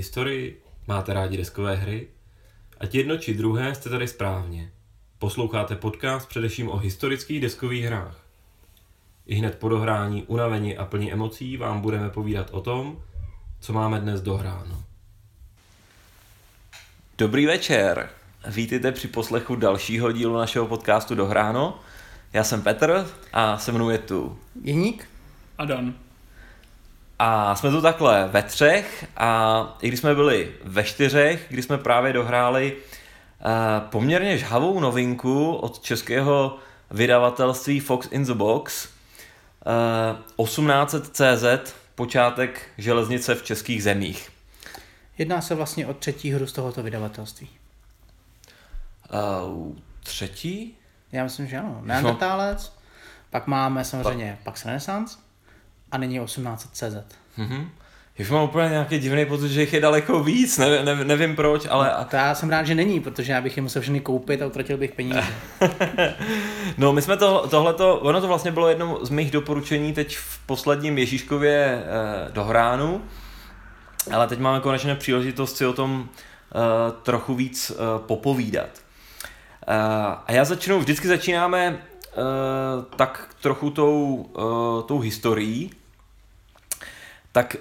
Máte rádi historii? Máte rádi deskové hry? Ať jedno či druhé jste tady správně. Posloucháte podcast především o historických deskových hrách. I hned po dohrání, unavení a plní emocí vám budeme povídat o tom, co máme dnes dohráno. Dobrý večer. Vítejte při poslechu dalšího dílu našeho podcastu Dohráno. Já jsem Petr a se mnou je tu Jeník? A Dan. A jsme tu takhle ve třech a i když jsme byli ve čtyřech, kdy jsme právě dohráli uh, poměrně žhavou novinku od českého vydavatelství Fox in the Box, uh, 1800CZ, počátek železnice v českých zemích. Jedná se vlastně o třetí hru z tohoto vydavatelství. Uh, třetí? Já myslím, že ano. Neandertálec, pak máme samozřejmě Pax Renaissance a nyní 1800CZ. Mhm. Už mám úplně nějaký divný pocit, že jich je daleko víc, ne, ne, nevím proč, ale... To já jsem rád, že není, protože já bych je musel všechny koupit a utratil bych peníze. no my jsme to, tohleto, ono to vlastně bylo jedno z mých doporučení teď v posledním Ježíškově eh, dohránu, ale teď máme konečně příležitost si o tom eh, trochu víc eh, popovídat. Eh, a já začnu, vždycky začínáme eh, tak trochu tou, eh, tou historií, tak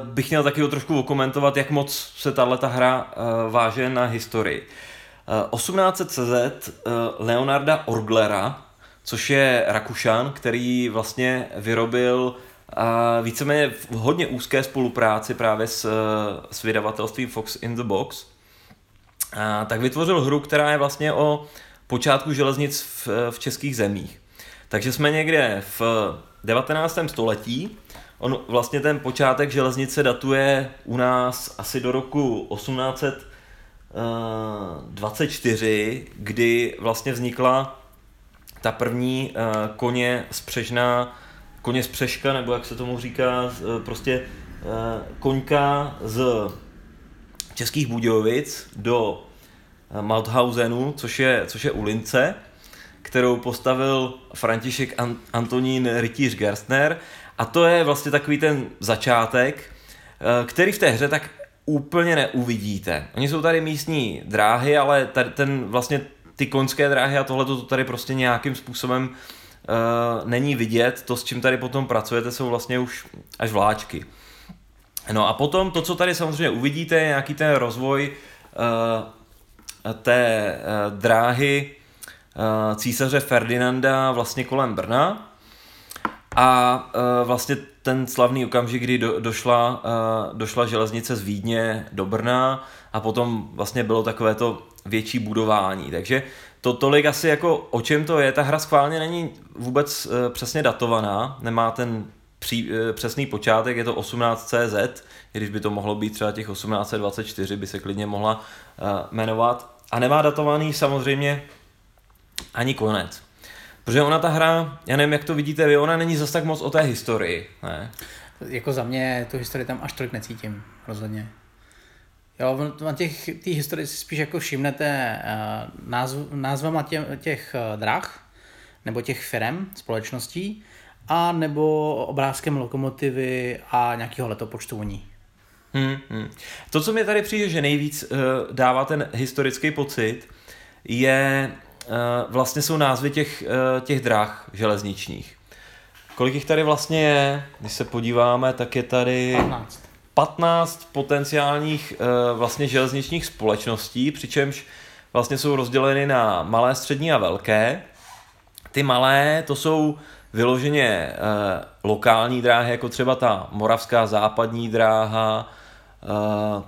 uh, bych měl taky trošku okomentovat, jak moc se tahle hra uh, váže na historii. Uh, 1800CZ uh, Leonarda Orglera, což je Rakušan, který vlastně vyrobil uh, víceméně v hodně úzké spolupráci právě s, s vydavatelstvím Fox in the Box, uh, tak vytvořil hru, která je vlastně o počátku železnic v, v českých zemích. Takže jsme někde v 19. století, On vlastně ten počátek železnice datuje u nás asi do roku 1824, kdy vlastně vznikla ta první uh, koně spřežná, koně spřežka, nebo jak se tomu říká, prostě uh, koňka z Českých Budějovic do Mauthausenu, což je, což je u Lince, kterou postavil František Antonín Rytíř Gerstner a to je vlastně takový ten začátek, eh, který v té hře tak úplně neuvidíte. Oni jsou tady místní dráhy, ale tady ten vlastně ty koňské dráhy a tohle to tady prostě nějakým způsobem uh, není vidět. To, s čím tady potom pracujete, jsou vlastně už až vláčky. No a potom to, co tady samozřejmě uvidíte, je nějaký ten rozvoj uh, té uh, dráhy uh, císaře Ferdinanda vlastně kolem Brna, a uh, vlastně ten slavný okamžik, kdy do, došla, uh, došla železnice z Vídně do Brna a potom vlastně bylo takové to větší budování. Takže to tolik asi jako o čem to je. Ta hra schválně není vůbec uh, přesně datovaná, nemá ten pří, uh, přesný počátek, je to 18CZ, i když by to mohlo být třeba těch 1824, by se klidně mohla uh, jmenovat. A nemá datovaný samozřejmě ani konec. Protože ona ta hra, já nevím, jak to vidíte vy, ona není zas tak moc o té historii, ne? Jako za mě tu historii tam až tolik necítím, rozhodně. Jo, na těch, té historii si spíš jako všimnete uh, názv, názvama tě, těch uh, drah, nebo těch firm, společností, a nebo obrázkem lokomotivy a nějakého letopočtu ní. Hmm, hmm. To, co mi tady přijde, že nejvíc uh, dává ten historický pocit, je vlastně jsou názvy těch, eh, těch dráh železničních. Kolik jich tady vlastně je? Když se podíváme, tak je tady 15, 15 potenciálních eh, vlastně železničních společností, přičemž vlastně jsou rozděleny na malé, střední a velké. Ty malé, to jsou vyloženě lokální dráhy, jako třeba ta moravská západní dráha,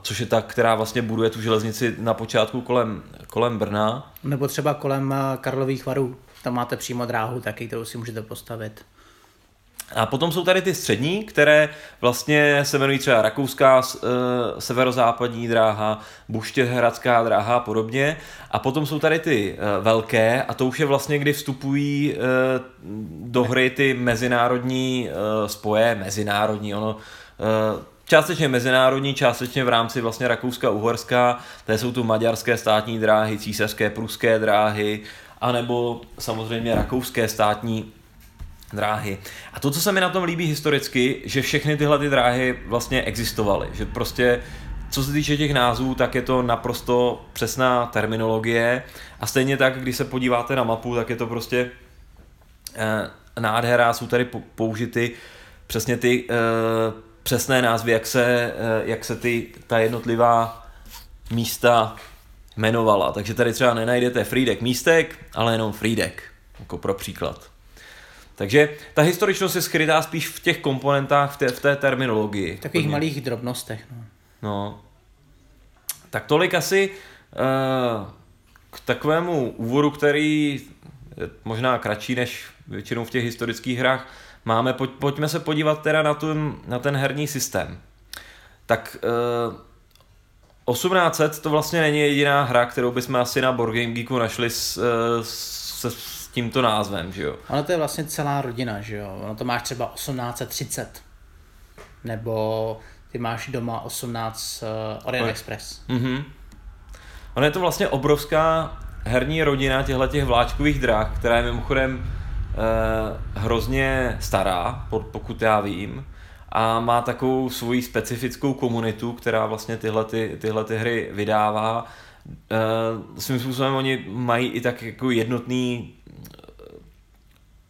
což je ta, která vlastně buduje tu železnici na počátku kolem, kolem Brna. Nebo třeba kolem eh, Karlových varů. Tam máte přímo dráhu taky, kterou si můžete postavit. A potom jsou tady ty střední, které vlastně se jmenují třeba Rakouská uh, severozápadní dráha, Buštěhradská dráha a podobně. A potom jsou tady ty uh, velké a to už je vlastně, kdy vstupují uh, do hry ty mezinárodní uh, spoje, mezinárodní, ono uh, částečně mezinárodní, částečně v rámci vlastně Rakouska-Uhorská, to jsou tu maďarské státní dráhy, císařské pruské dráhy, anebo samozřejmě rakouské státní dráhy. A to, co se mi na tom líbí historicky, že všechny tyhle ty dráhy vlastně existovaly. Že prostě co se týče těch názvů, tak je to naprosto přesná terminologie a stejně tak, když se podíváte na mapu, tak je to prostě eh, nádhera, jsou tady použity přesně ty eh, přesné názvy, jak se, eh, jak se ty, ta jednotlivá místa jmenovala. Takže tady třeba nenajdete Friedek místek, ale jenom Friedek, jako pro příklad. Takže ta historičnost je skrytá spíš v těch komponentách, v té, v té terminologii. V takových hodně. malých drobnostech. No. no. Tak tolik asi uh, k takovému úvodu, který je možná kratší než většinou v těch historických hrách máme. Pojď, pojďme se podívat teda na ten, na ten herní systém. Tak eh, 1800 to vlastně není jediná hra, kterou bychom asi na Board Game Geeku našli s, eh, s, s tímto názvem, že jo? Ono to je vlastně celá rodina, že jo? Ono to máš třeba 1830. Nebo ty máš doma 18 uh, Orient Express. Mm-hmm. Ono je to vlastně obrovská herní rodina těchto těch vláčkových dráh, která je mimochodem hrozně stará, pokud já vím, a má takovou svoji specifickou komunitu, která vlastně tyhle, ty, tyhle ty hry vydává. Uh, svým způsobem oni mají i tak jako jednotný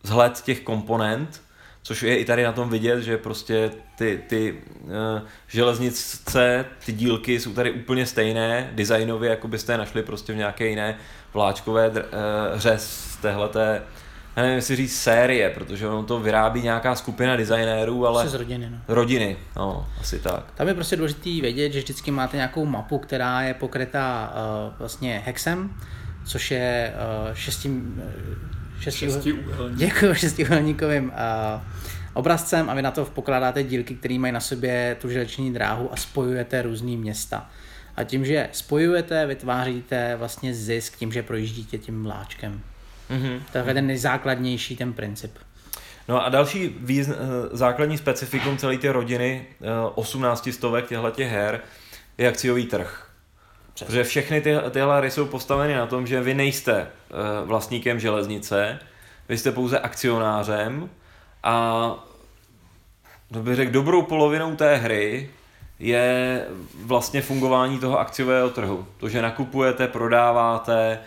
vzhled těch komponent, což je i tady na tom vidět, že prostě ty, ty uh, železnice, ty dílky jsou tady úplně stejné, designově, jako byste je našli prostě v nějaké jiné vláčkové uh, hře z téhleté já nevím, jestli říct série, protože ono to vyrábí nějaká skupina designérů, ale... z rodiny, no. Rodiny, no, asi tak. Tam je prostě důležité vědět, že vždycky máte nějakou mapu, která je pokrytá uh, vlastně hexem, což je uh, šesti, děkuji, šestiúhelníkovým uh, obrazcem a vy na to pokládáte dílky, které mají na sobě tu železniční dráhu a spojujete různý města. A tím, že spojujete, vytváříte vlastně zisk tím, že projíždíte tím vláčkem. Mm-hmm. To je ten nejzákladnější ten princip. No a další význ- eh, základní specifikum celé té rodiny 18 eh, stovek těchto her je akciový trh. Přesně. Protože všechny ty, tyhle hry jsou postaveny na tom, že vy nejste uh, vlastníkem železnice, vy jste pouze akcionářem a to bych řekl, dobrou polovinou té hry je vlastně fungování toho akciového trhu. To, že nakupujete, prodáváte,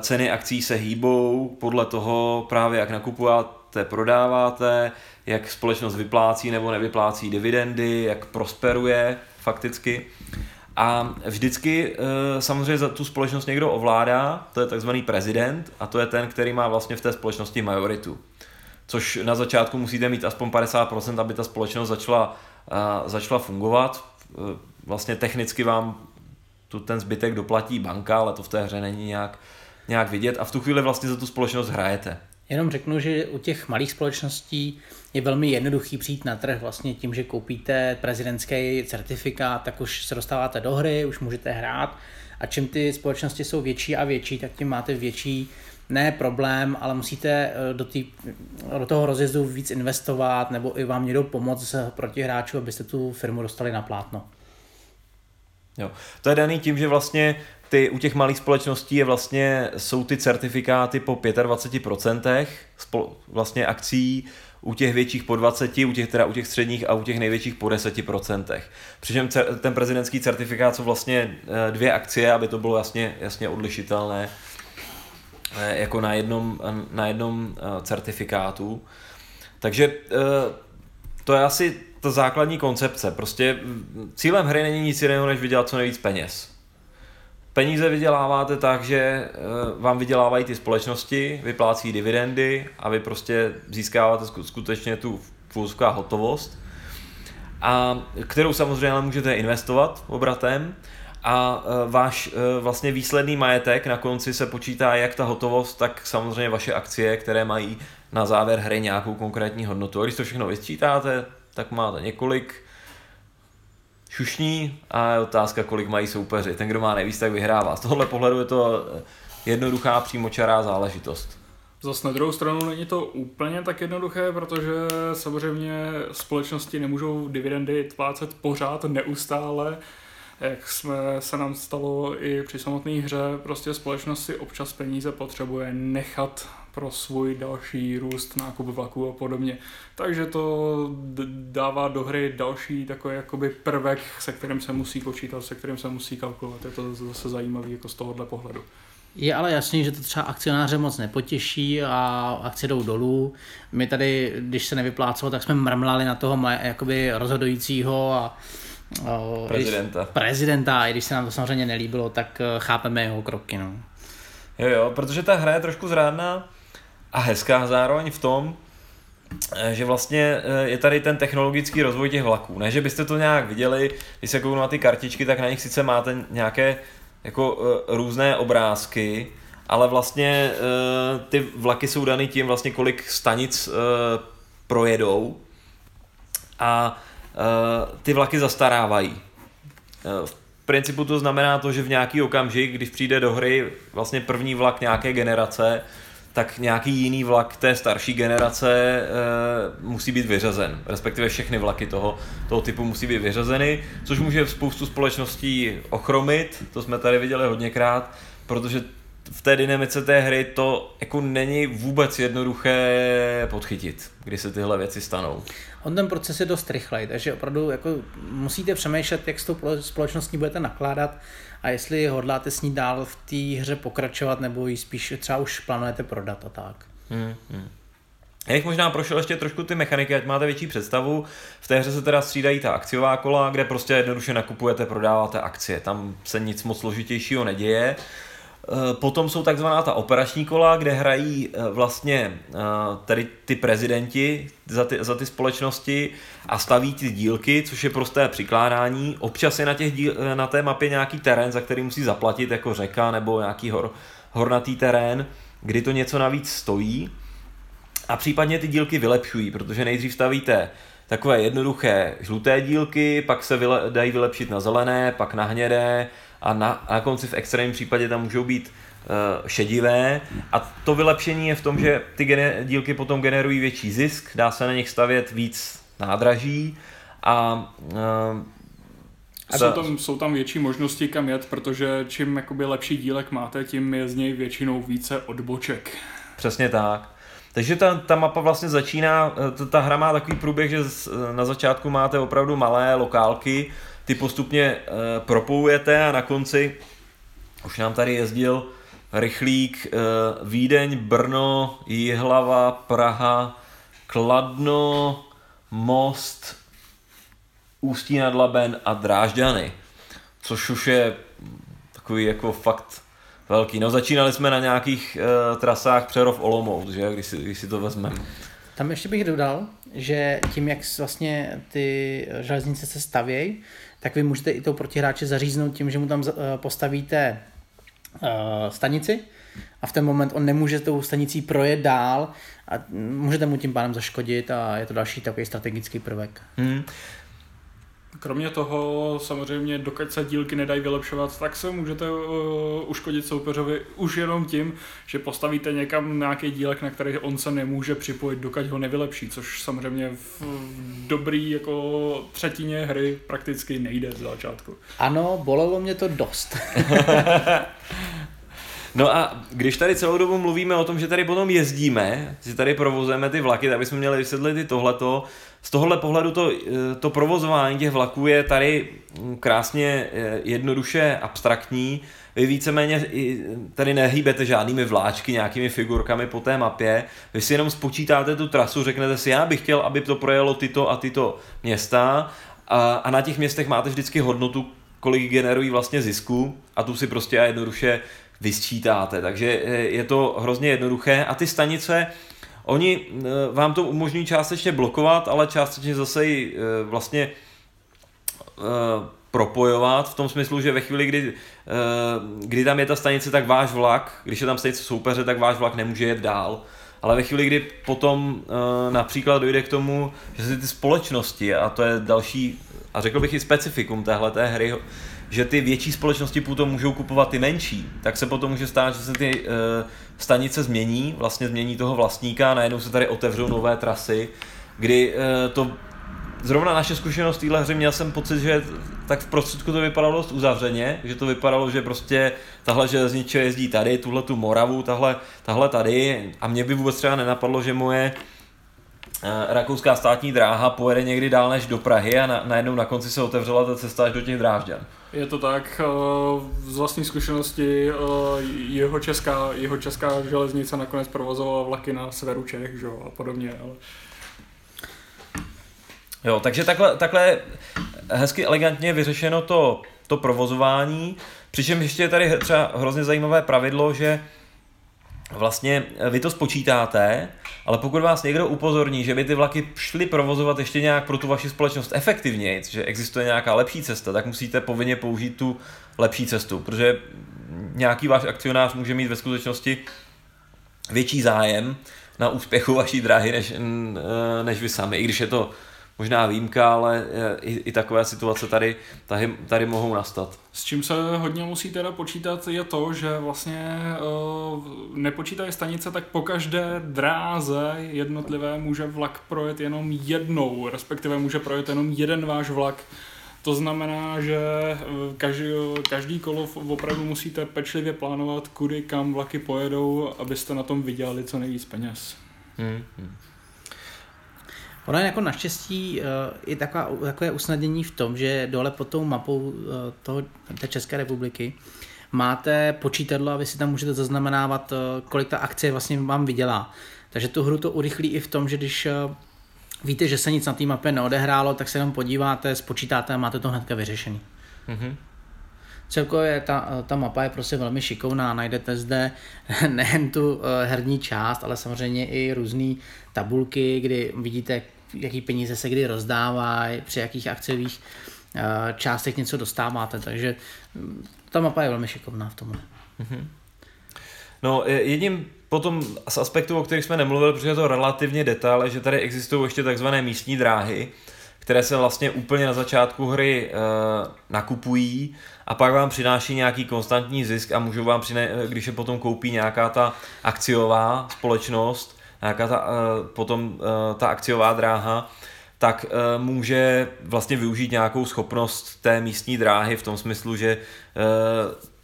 ceny akcí se hýbou podle toho právě jak nakupujete, prodáváte, jak společnost vyplácí nebo nevyplácí dividendy, jak prosperuje fakticky. A vždycky eh, samozřejmě za tu společnost někdo ovládá, to je takzvaný prezident a to je ten, který má vlastně v té společnosti majoritu. Což na začátku musíte mít aspoň 50%, aby ta společnost začala, uh, začala fungovat. Eh, vlastně technicky vám tu ten zbytek doplatí banka, ale to v té hře není nějak, nějak vidět a v tu chvíli vlastně za tu společnost hrajete. Jenom řeknu, že u těch malých společností je velmi jednoduchý přijít na trh vlastně tím, že koupíte prezidentský certifikát, tak už se dostáváte do hry, už můžete hrát a čím ty společnosti jsou větší a větší, tak tím máte větší ne problém, ale musíte eh, do, tý, do toho rozjezdu víc investovat nebo i vám někdo pomoct proti hráčů, abyste tu firmu dostali na plátno. Jo. To je daný tím, že vlastně ty, u těch malých společností je vlastně, jsou ty certifikáty po 25% spol, vlastně akcí, u těch větších po 20, u těch, teda u těch středních a u těch největších po 10%. Přičem ten prezidentský certifikát jsou vlastně eh, dvě akcie, aby to bylo jasně, jasně odlišitelné eh, jako na jednom, na jednom eh, certifikátu. Takže to je asi ta základní koncepce. Prostě cílem hry není nic jiného, než vydělat co nejvíc peněz. Peníze vyděláváte tak, že eh, vám vydělávají ty společnosti, vyplácí dividendy a vy prostě získáváte skutečně tu fůzká hotovost, a kterou samozřejmě můžete investovat obratem a eh, váš eh, vlastně výsledný majetek na konci se počítá jak ta hotovost, tak samozřejmě vaše akcie, které mají na závěr hry nějakou konkrétní hodnotu. A když to všechno vysčítáte, tak máte několik šušní a je otázka, kolik mají soupeři. Ten, kdo má nejvíc, tak vyhrává. Z tohohle pohledu je to jednoduchá, přímočará záležitost. Zase na druhou stranu není to úplně tak jednoduché, protože samozřejmě společnosti nemůžou dividendy tvácet pořád neustále, jak jsme, se nám stalo i při samotné hře, prostě společnost si občas peníze potřebuje nechat pro svůj další růst, nákup vlaků a podobně. Takže to d- dává do hry další takový jakoby prvek, se kterým se musí počítat, se kterým se musí kalkulovat. Je to zase zajímavý jako z tohohle pohledu. Je ale jasný, že to třeba akcionáře moc nepotěší a akcie jdou dolů. My tady, když se nevyplácelo, tak jsme mrmlali na toho jakoby rozhodujícího a o, prezidenta. Když, prezidenta, i když se nám to samozřejmě nelíbilo, tak eh, chápeme jeho kroky. No. Jo, jo, protože ta hra je trošku zrádná a hezká zároveň v tom, eh, že vlastně eh, je tady ten technologický rozvoj těch vlaků. Ne, že byste to nějak viděli, když se kouknu na ty kartičky, tak na nich sice máte nějaké jako uh, různé obrázky, ale vlastně ty vlaky jsou daný tím vlastně kolik stanic projedou a ty vlaky zastarávají. V principu to znamená to, že v nějaký okamžik, když přijde do hry vlastně první vlak nějaké generace, tak nějaký jiný vlak té starší generace e, musí být vyřazen. Respektive všechny vlaky toho, toho typu musí být vyřazeny, což může spoustu společností ochromit, to jsme tady viděli hodněkrát, protože v té dynamice té hry to jako není vůbec jednoduché podchytit, kdy se tyhle věci stanou. On ten proces je dost rychlej, takže opravdu jako musíte přemýšlet, jak s tou společností budete nakládat a jestli hodláte s ní dál v té hře pokračovat, nebo ji spíš třeba už plánujete prodat a tak. Hmm, hmm. Já bych možná prošel ještě trošku ty mechaniky, ať máte větší představu. V té hře se teda střídají ta akciová kola, kde prostě jednoduše nakupujete, prodáváte akcie. Tam se nic moc složitějšího neděje. Eh, potom jsou takzvaná ta operační kola, kde hrají eh, vlastně eh, tady ty prezidenti za ty, za ty společnosti a staví ty dílky, což je prosté přikládání. Občas je na, těch díl, na té mapě nějaký terén, za který musí zaplatit, jako řeka nebo nějaký hor, hornatý terén, kdy to něco navíc stojí. A případně ty dílky vylepšují, protože nejdřív stavíte takové jednoduché žluté dílky, pak se vyle, dají vylepšit na zelené, pak na hnědé, a na, a na konci v extrémním případě tam můžou být uh, šedivé a to vylepšení je v tom, že ty gener- dílky potom generují větší zisk, dá se na nich stavět víc nádraží a uh, a jsou tam, jsou tam větší možnosti kam jet, protože čím jakoby lepší dílek máte, tím je z něj většinou více odboček. Přesně tak. Takže ta, ta mapa vlastně začíná, eh, ta, ta hra má takový průběh, že z, na začátku máte opravdu malé lokálky, ty postupně uh, propojujete a na konci už nám tady jezdil rychlík uh, Vídeň, Brno, Jihlava, Praha, Kladno, Most, Ústí nad Laben a Drážďany. Což už je takový jako fakt velký. No začínali jsme na nějakých uh, trasách Přerov Olomouc, že, když si, když si to vezmeme. Tam ještě bych dodal, že tím, jak vlastně ty železnice se stavějí, tak vy můžete i toho protihráče zaříznout tím, že mu tam eh, postavíte uh, stanici a v ten moment on nemůže tou stanicí projet dál a můžete mu tím pádem zaškodit a je to další takový strategický prvek. Hmm. Kromě toho samozřejmě, dokud se dílky nedají vylepšovat, tak se můžete uh, uškodit soupeřovi už jenom tím, že postavíte někam nějaký dílek, na který on se nemůže připojit, dokud ho nevylepší, což samozřejmě v dobrý jako třetině hry prakticky nejde z začátku. Ano, bolelo mě to dost. No a když tady celou dobu mluvíme o tom, že tady potom jezdíme, že tady provozujeme ty vlaky, tak bychom měli vysvětlit i tohleto. Z tohohle pohledu to, eh, to provozování těch vlaků je tady mm, krásně eh, jednoduše abstraktní. Vy víceméně tady nehýbete žádnými vláčky, nějakými figurkami po té mapě. Vy si jenom spočítáte tu trasu, řeknete si, já bych chtěl, aby to projelo tyto a tyto města a, a na těch městech máte vždycky hodnotu, kolik generují vlastně zisku a tu si prostě a jednoduše vysčítáte. Takže eh, je to hrozně jednoduché a ty stanice, oni eh, vám to umožňují částečně blokovat, ale částečně zase i eh, vlastně propojovat v tom smyslu, že ve chvíli, kdy, kdy tam je ta stanice, tak váš vlak, když je tam stanice soupeře, tak váš vlak nemůže jet dál. Ale ve chvíli, kdy potom například dojde k tomu, že se ty společnosti, a to je další, a řekl bych i specifikum téhle té hry, že ty větší společnosti potom můžou kupovat ty menší, tak se potom může stát, že se ty uh, stanice změní, vlastně změní toho vlastníka najednou se tady otevřou nové trasy, kdy uh, to zrovna naše zkušenost v téhle hře, měl jsem pocit, že tak v prostředku to vypadalo dost uzavřeně, že to vypadalo, že prostě tahle železniče jezdí tady, tuhle tu Moravu, tahle, tahle tady a mě by vůbec třeba nenapadlo, že moje eh, rakouská státní dráha pojede někdy dál než do Prahy a na, najednou na konci se otevřela ta cesta až do těch Drážďan. Je to tak, eh, z vlastní zkušenosti eh, jeho česká, jeho česká železnice nakonec provozovala vlaky na severu Čech že a podobně, ale Jo, takže takhle, takhle hezky elegantně vyřešeno to, to provozování, přičemž ještě je tady třeba hrozně zajímavé pravidlo, že vlastně vy to spočítáte, ale pokud vás někdo upozorní, že by ty vlaky šly provozovat ještě nějak pro tu vaši společnost efektivněji, že existuje nějaká lepší cesta, tak musíte povinně použít tu lepší cestu, protože nějaký váš akcionář může mít ve skutečnosti větší zájem na úspěchu vaší dráhy než, než vy sami, i když je to možná výjimka, ale eh, i, i takové situace tady, tady, tady mohou nastat. S čím se hodně musí teda počítat je to, že vlastně uh, nepočítají stanice, tak po každé dráze jednotlivé může vlak projet jenom jednou, respektive může projet jenom jeden váš vlak. To znamená, že eh, každý, každý kolo opravdu musíte pečlivě plánovat, kudy kam vlaky pojedou, abyste na tom vydělali co nejvíc peněz. Hmm, hmm. Ono je jako naštěstí uh, i taková, takové usnadnění v tom, že dole pod tou mapou uh, toho, té České republiky máte počítadlo a vy si tam můžete zaznamenávat, uh, kolik ta akcie vlastně vám vydělá. Takže tu hru to urychlí i v tom, že když víte, že se nic na té mapě neodehrálo, tak se jenom podíváte, spočítáte a máte to hnedka vyřešený. Mm-hmm. Celkově ta, ta mapa je prostě velmi šikovná, najdete zde nejen tu herní část, ale samozřejmě i různé tabulky, kdy vidíte, jaký peníze se kdy rozdávají, při jakých akciových uh, částech něco dostáváte, takže mm, ta mapa je velmi šikovná v tomhle. Mm-hmm. No, jedním potom z aspektů, o kterých jsme nemluvili, protože je to relativně detail, že tady existují ještě takzvané místní dráhy, které se vlastně úplně na začátku hry e, nakupují a pak vám přináší nějaký konstantní zisk a můžou vám přinést, když je potom koupí nějaká ta akciová společnost, nějaká ta, eh, potom eh, ta akciová dráha, tak eh, může vlastně využít nějakou schopnost té místní dráhy v tom smyslu, že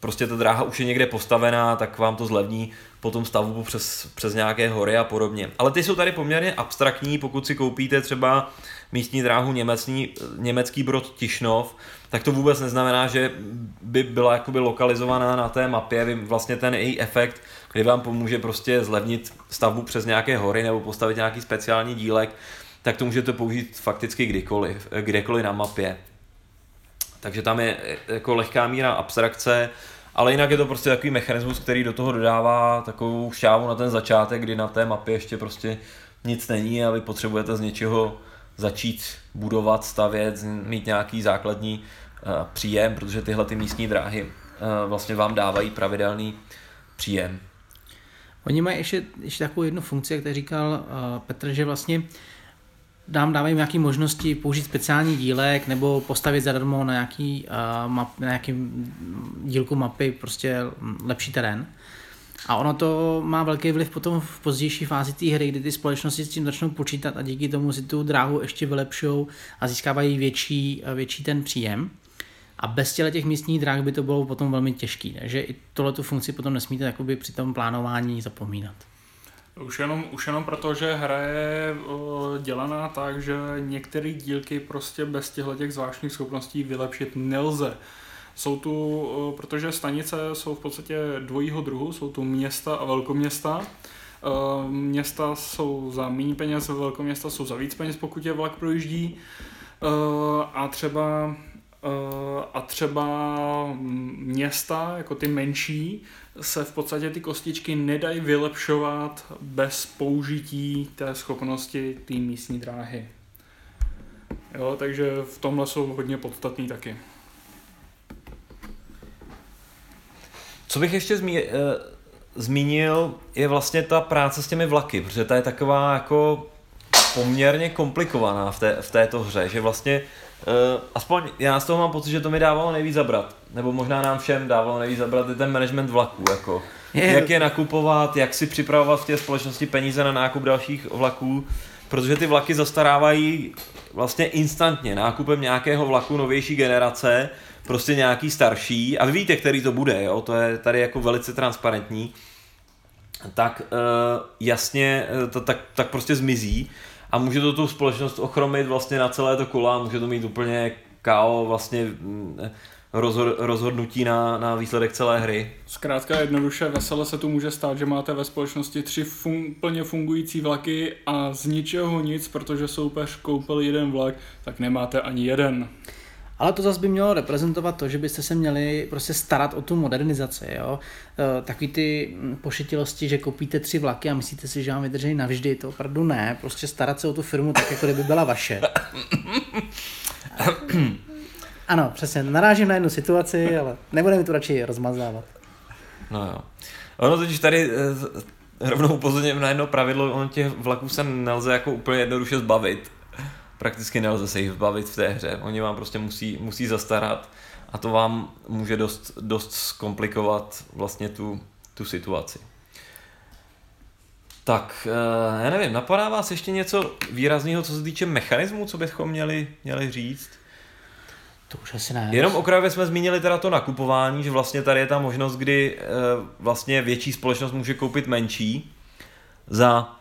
prostě ta dráha už je někde postavená, tak vám to zlevní potom stavbu přes, přes nějaké hory a podobně. Ale ty jsou tady poměrně abstraktní, pokud si koupíte třeba místní dráhu německý, německý brod Tišnov, tak to vůbec neznamená, že by byla jakoby lokalizovaná na té mapě, vlastně ten její efekt kdy vám pomůže prostě zlevnit stavbu přes nějaké hory nebo postavit nějaký speciální dílek, tak to můžete použít fakticky kdykoliv, kdekoliv na mapě. Takže tam je jako lehká míra abstrakce, ale jinak je to prostě takový mechanismus, který do toho dodává takovou šávu na ten začátek, kdy na té mapě ještě prostě nic není a vy potřebujete z něčeho začít budovat, stavět, mít nějaký základní uh, příjem, protože tyhle ty místní dráhy uh, vlastně vám dávají pravidelný příjem. Oni mají ještě, ještě takovou jednu funkci, jak tady říkal uh, Petr, že vlastně nám dávají nějaké možnosti použít speciální dílek nebo postavit zadarmo na nějaký, uh, map, na nějaký dílku mapy prostě lepší terén. A ono to má velký vliv potom v pozdější fázi té hry, kdy ty společnosti s tím začnou počítat a díky tomu si tu dráhu ještě vylepšou a získávají větší, větší ten příjem. A bez těle těch místních dráh by to bylo potom velmi těžké. Takže i tohle tu funkci potom nesmíte jakoby při tom plánování zapomínat. Už jenom, už jenom proto, že hra je dělaná tak, že některé dílky prostě bez těchto těch zvláštních schopností vylepšit nelze. Jsou tu, protože stanice jsou v podstatě dvojího druhu, jsou tu města a velkoměsta. Města jsou za méně peněz, velkoměsta jsou za víc peněz, pokud je vlak projíždí. A třeba a třeba města, jako ty menší, se v podstatě ty kostičky nedají vylepšovat bez použití té schopnosti té místní dráhy. Jo, takže v tomhle jsou hodně podstatný taky. Co bych ještě zmí, uh, zmínil, je vlastně ta práce s těmi vlaky, protože ta je taková jako poměrně komplikovaná v, té, v této hře, že vlastně aspoň já z toho mám pocit, že to mi dávalo nejvíc zabrat. Nebo možná nám všem dávalo nejvíc zabrat i ten management vlaků. Jako. Je. Jak je nakupovat, jak si připravovat v té společnosti peníze na nákup dalších vlaků. protože ty vlaky zastarávají vlastně instantně nákupem nějakého vlaku novější generace, prostě nějaký starší, a vy víte, který to bude, jo? to je tady jako velice transparentní, tak uh, jasně, uh, to, tak, tak prostě zmizí a může to tu společnost ochromit vlastně na celé to kola, může to mít úplně KO vlastně mm, rozhod, rozhodnutí na, na výsledek celé hry. Zkrátka jednoduše vesele se tu může stát, že máte ve společnosti tři fun- plně fungující vlaky a z ničeho nic, protože soupeř koupil jeden vlak, tak nemáte ani jeden. Ale to zase by mělo reprezentovat to, že byste se měli prostě starat o tu modernizaci. Jo? E, takový ty mm, pošetilosti, že koupíte tři vlaky a myslíte si, že vám vydrží navždy, to opravdu ne. Prostě starat se o tu firmu tak, jako kdyby byla vaše. Ano, přesně, narážím na jednu situaci, ale nebudeme tu radši rozmazávat. No jo. Ono totiž tady eh, rovnou upozorňujeme na jedno pravidlo, on těch vlaků se nelze jako úplně jednoduše zbavit. Prakticky nelze se jich zbavit v té hře. Oni vám prostě musí, musí zastarat a to vám může dost, dost zkomplikovat vlastně tu, tu situaci. Tak, eh, já nevím, napadá vás ještě něco výrazného, co se týče mechanismu, co bychom měli, měli říct? To už asi ne. Jenom okrajově jsme zmínili teda to nakupování, že vlastně tady je ta možnost, kdy e, vlastně větší společnost může koupit menší za,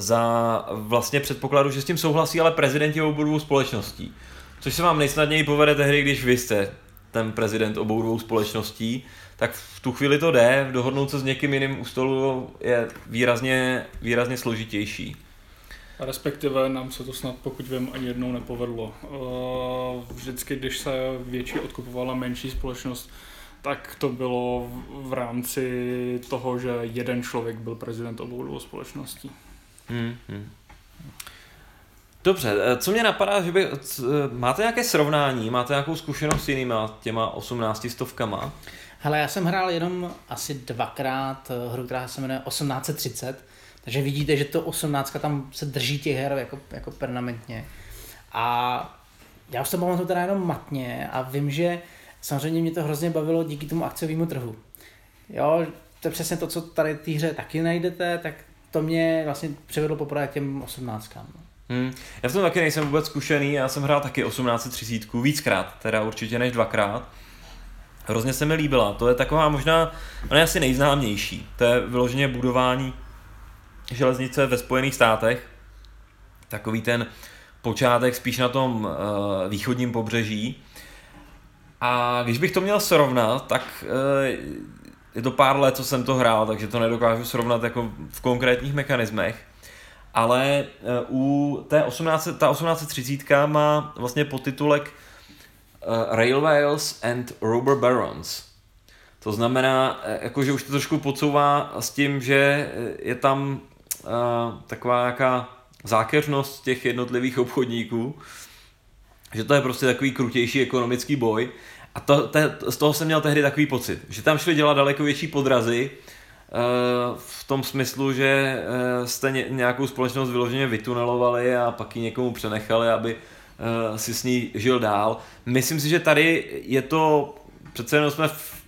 za vlastně předpokladu, že s tím souhlasí ale prezidenti obou dvou společností. Což se vám nejsnadněji povede tehdy, když vy jste ten prezident obou dvou společností, tak v tu chvíli to jde, dohodnout se s někým jiným u stolu je výrazně, výrazně složitější. Respektive nám se to snad, pokud vím, ani jednou nepovedlo. Eh, vždycky, když se větší odkupovala menší společnost, tak to bylo v rámci toho, že jeden člověk byl prezident obou dvou společností. Hmm, hmm. Dobře, eh, co mě napadá, že by, eh, máte nějaké srovnání, máte nějakou zkušenost s jinýma těma 18 stovkama? Hele, já jsem hrál jenom asi dvakrát hru, která se jmenuje 1830, takže vidíte, že to 18 tam se drží těch her jako, jako permanentně. A já už to pamatuju teda jenom matně a vím, že samozřejmě mě to hrozně bavilo díky tomu akciovému trhu. Jo, to je přesně to, co tady té hře taky najdete, tak to mě vlastně přivedlo poprvé k těm 18. Hmm. Já v tom taky nejsem vůbec zkušený, já jsem hrál taky 1830, víckrát, teda určitě než dvakrát. Hrozně se mi líbila, to je taková možná, ona je asi nejznámější, to je vyloženě budování železnice ve Spojených státech, takový ten počátek spíš na tom uh, východním pobřeží. A když bych to měl srovnat, tak uh, je to pár let, co jsem to hrál, takže to nedokážu srovnat jako v konkrétních mechanismech. Ale uh, u té 18, ta 1830 má vlastně podtitulek uh, Railways and Rubber Barons. To znamená, jako, že už to trošku podsouvá s tím, že je tam taková nějaká zákeřnost těch jednotlivých obchodníků, že to je prostě takový krutější ekonomický boj. A to, to, z toho jsem měl tehdy takový pocit, že tam šli dělat daleko větší podrazy, v tom smyslu, že jste nějakou společnost vyloženě vytunelovali a pak ji někomu přenechali, aby si s ní žil dál. Myslím si, že tady je to, přece jenom jsme v,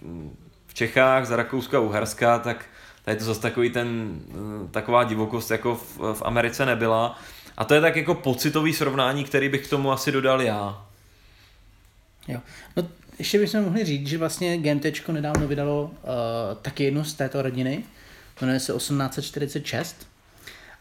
v Čechách, za Rakouska, Uherska, tak tady to zase takový ten, eh, taková divokost jako v, v Americe nebyla. A to je tak jako pocitový srovnání, který bych k tomu asi dodal já. Jo. No, ještě bychom mohli říct, že vlastně GMT nedávno vydalo uh, taky jednu z této rodiny, jmenuje se 1846.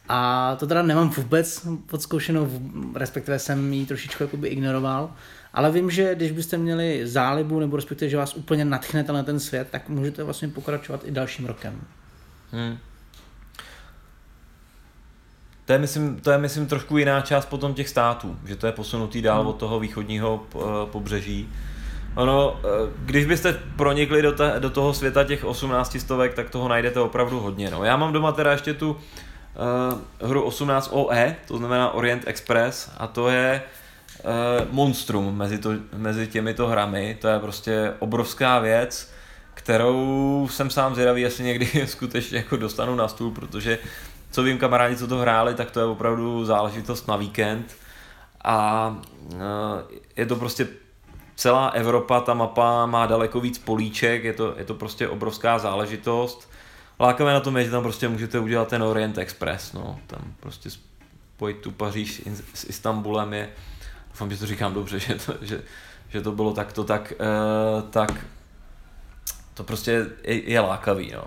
A to teda nemám vůbec podzkoušenou, respektive jsem ji trošičku jakoby ignoroval, ale vím, že když byste měli zálibu, nebo respektive, že vás úplně natchne na ten svět, tak můžete vlastně pokračovat i dalším rokem. Hmm. To je, myslím, to je, myslím, trošku jiná část potom těch států, že to je posunutý dál hmm. od toho východního eh, pobřeží. Ono, eh, když byste pronikli do, te, do toho světa těch 18 stovek, tak toho najdete opravdu hodně. No. Já mám doma teda ještě tu uh, hru 18 OE, to znamená Orient Express, a to je uh, monstrum mezi, to, mezi těmito hrami. To je prostě obrovská věc kterou jsem sám zvědavý, jestli někdy skutečně jako dostanu na stůl, protože co vím kamarádi, co to hráli, tak to je opravdu záležitost na víkend a eh, je to prostě celá Evropa, ta mapa má daleko víc políček, je to, je to prostě obrovská záležitost. Lákavé na tom je, že tam prostě můžete udělat ten Orient Express, no, tam prostě spojit tu Paříž s Istanbulem je, doufám, že to říkám dobře, že to, že, že to bylo takto, tak, uh, tak to prostě je, je lákavý, no.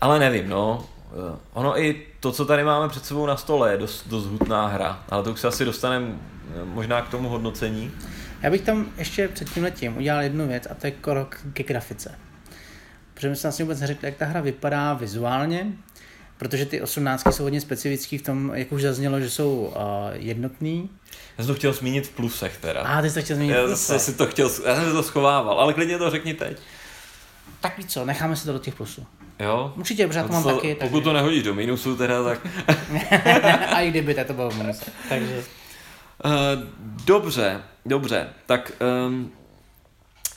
Ale nevím, no. Uh, ono i to, co tady máme před sebou na stole, je dost, dost hutná hra, ale to už se asi dostaneme možná k tomu hodnocení. Já bych tam ještě před tím letím udělal jednu věc a to je krok ke grafice. Protože my jsme vlastně vůbec neřekli, jak ta hra vypadá vizuálně, protože ty osmnáctky jsou hodně specifický v tom, jak už zaznělo, že jsou uh, jednotný. Já jsem to chtěl zmínit v plusech teda. A ty jsi to chtěl zmínit já v plusech. si to chtěl, já jsem to schovával, ale klidně to řekni teď. Tak víc co, necháme si to do těch plusů. Jo? Určitě, protože já to No mám taky. Pokud to nehodíš do minusu teda, tak... a i kdyby, tak to bylo v minuse. Takže dobře, dobře, tak um,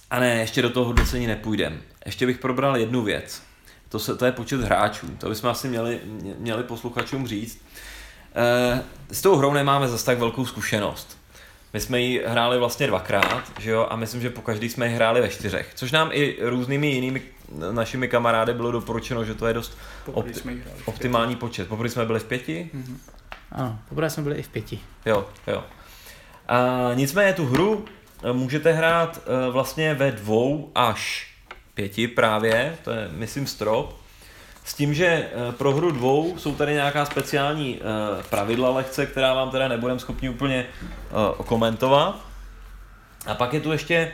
a ne, ještě do toho hodnocení nepůjdem. Ještě bych probral jednu věc. To, se, to je počet hráčů. To bychom asi měli, mě- měli posluchačům říct. Uh, s tou hrou nemáme zase tak velkou zkušenost. My jsme ji hráli vlastně dvakrát, že jo, a myslím, že po každý jsme ji hráli ve čtyřech, což nám i různými jinými našimi kamarády bylo doporučeno, že to je dost opti- optimální počet. Poprvé jsme byli v pěti, ano, poprvé jsme byli i v pěti. Jo, jo. A nicméně tu hru eh, můžete hrát eh, vlastně ve dvou až pěti právě, to je myslím strop. S tím, že eh, pro hru dvou jsou tady nějaká speciální pravidla lehce, která vám teda nebudeme schopni úplně komentovat. A pak je tu ještě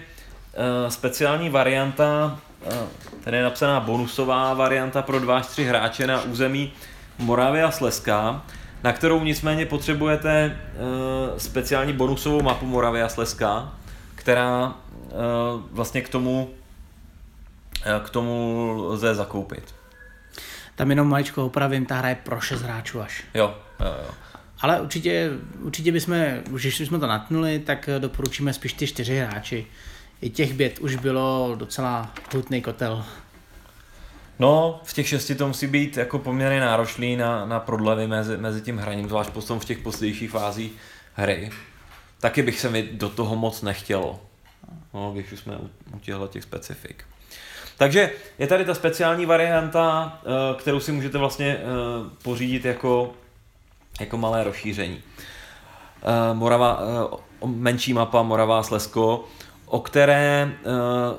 speciální varianta, tady je napsaná bonusová varianta pro 2 až 3 hráče na území Moravia Slezská, na kterou nicméně potřebujete eh, speciální bonusovou mapu Moravia Slezská, která eh, vlastně k tomu, eh, k tomu lze zakoupit. Tam jenom maličko opravím, ta hra je pro 6 hráčů až. Jo, jo, jo. Ale určitě, určitě bychom, už když jsme to natnuli, tak doporučíme spíš ty čtyři hráči. I těch bět už bylo docela hutný kotel. No, v těch šesti to musí být jako poměrně náročný na, na prodlevy mezi, mezi tím hraním, zvlášť potom v těch pozdějších fázích hry. Taky bych se mi do toho moc nechtělo. No, když už jsme u, těchto těch specifik. Takže je tady ta speciální varianta, eh, kterou si můžete vlastně eh, pořídit jako, jako malé rozšíření. Eh, Morava, menší mapa Morava Slezko, o které eh,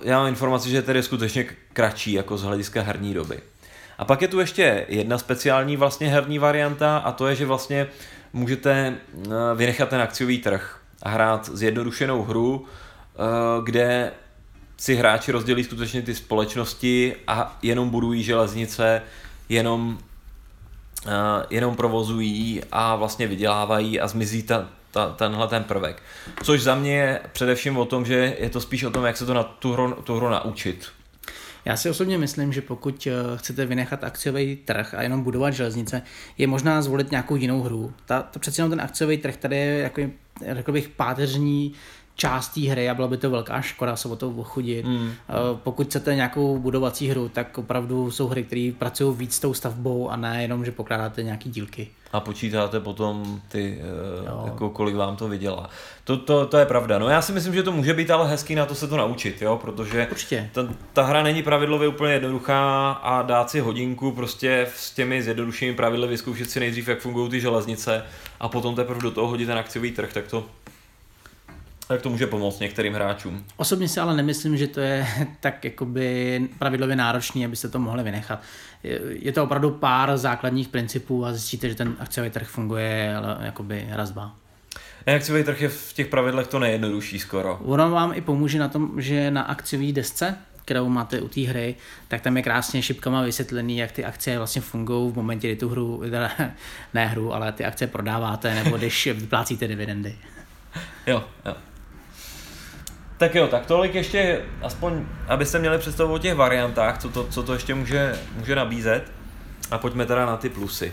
já mám informaci, že je tedy skutečně kratší jako z hlediska herní doby. A pak je tu ještě jedna speciální vlastně herní varianta a to je, že vlastně můžete eh, vynechat ten akciový trh a hrát zjednodušenou hru, eh, kde si hráči rozdělí skutečně ty společnosti a jenom budují železnice, jenom, jenom provozují a vlastně vydělávají a zmizí ta, ta, tenhle ten prvek. Což za mě je především o tom, že je to spíš o tom, jak se to na tu hru, tu hru naučit. Já si osobně myslím, že pokud eh, chcete vynechat akciový trh a jenom budovat železnice, je možná zvolit nějakou jinou hru. Ta, to přeci jenom ten akciový trh tady je, jako, řekl bych, páteřní část té hry a byla by to velká škoda se o to ochudit. Mm. Pokud chcete nějakou budovací hru, tak opravdu jsou hry, které pracují víc s tou stavbou a ne jenom, že pokládáte nějaký dílky. A počítáte potom ty, eh, Jo. jako kolik vám to vydělá. To, to, to je pravda. No já si myslím, že to může být ale hezký na to se to naučit, jo, protože Určitě. ta, ta hra není pravidlově úplně jednoduchá a dát si hodinku prostě s těmi zjednodušenými pravidly vyzkoušet si nejdřív, jak fungují ty železnice a potom teprve do toho hodit ten akciový trh, tak to, tak to může pomoct některým hráčům. Osobně si ale nemyslím, že to je tak jakoby pravidlově náročný, abyste to mohli vynechat. Je- to opravdu pár základních principů a zjistíte, že ten akciový trh funguje ale jakoby raz, dva. Ne, akciový trh je v těch pravidlech to nejjednodušší skoro. Ono vám i pomůže na tom, že na akciové desce, kterou máte u té hry, tak tam je krásně šipkama vysvětlený, jak ty akcie vlastně fungují v momentě, kdy tu hru, teda, ne hru, ale ty akcie prodáváte, nebo když vyplácíte dividendy. Jo, jo. Tak jo, tak tolik ještě, aspoň, abyste měli představu o těch variantách, co to, co to ještě může, může nabízet. A pojďme teda na ty plusy.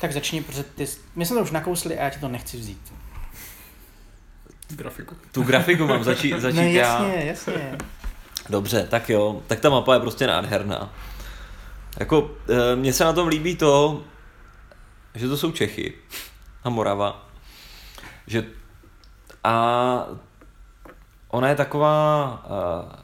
Tak začni, protože ty, my jsme to už nakousli a já ti to nechci vzít. Grafiku. Tu grafiku mám začít, začít no já. jasně, jasně. Dobře, tak jo, tak ta mapa je prostě nádherná. Jako, e, mně se na tom líbí to, že to jsou Čechy a Morava. Že, a ona je taková e,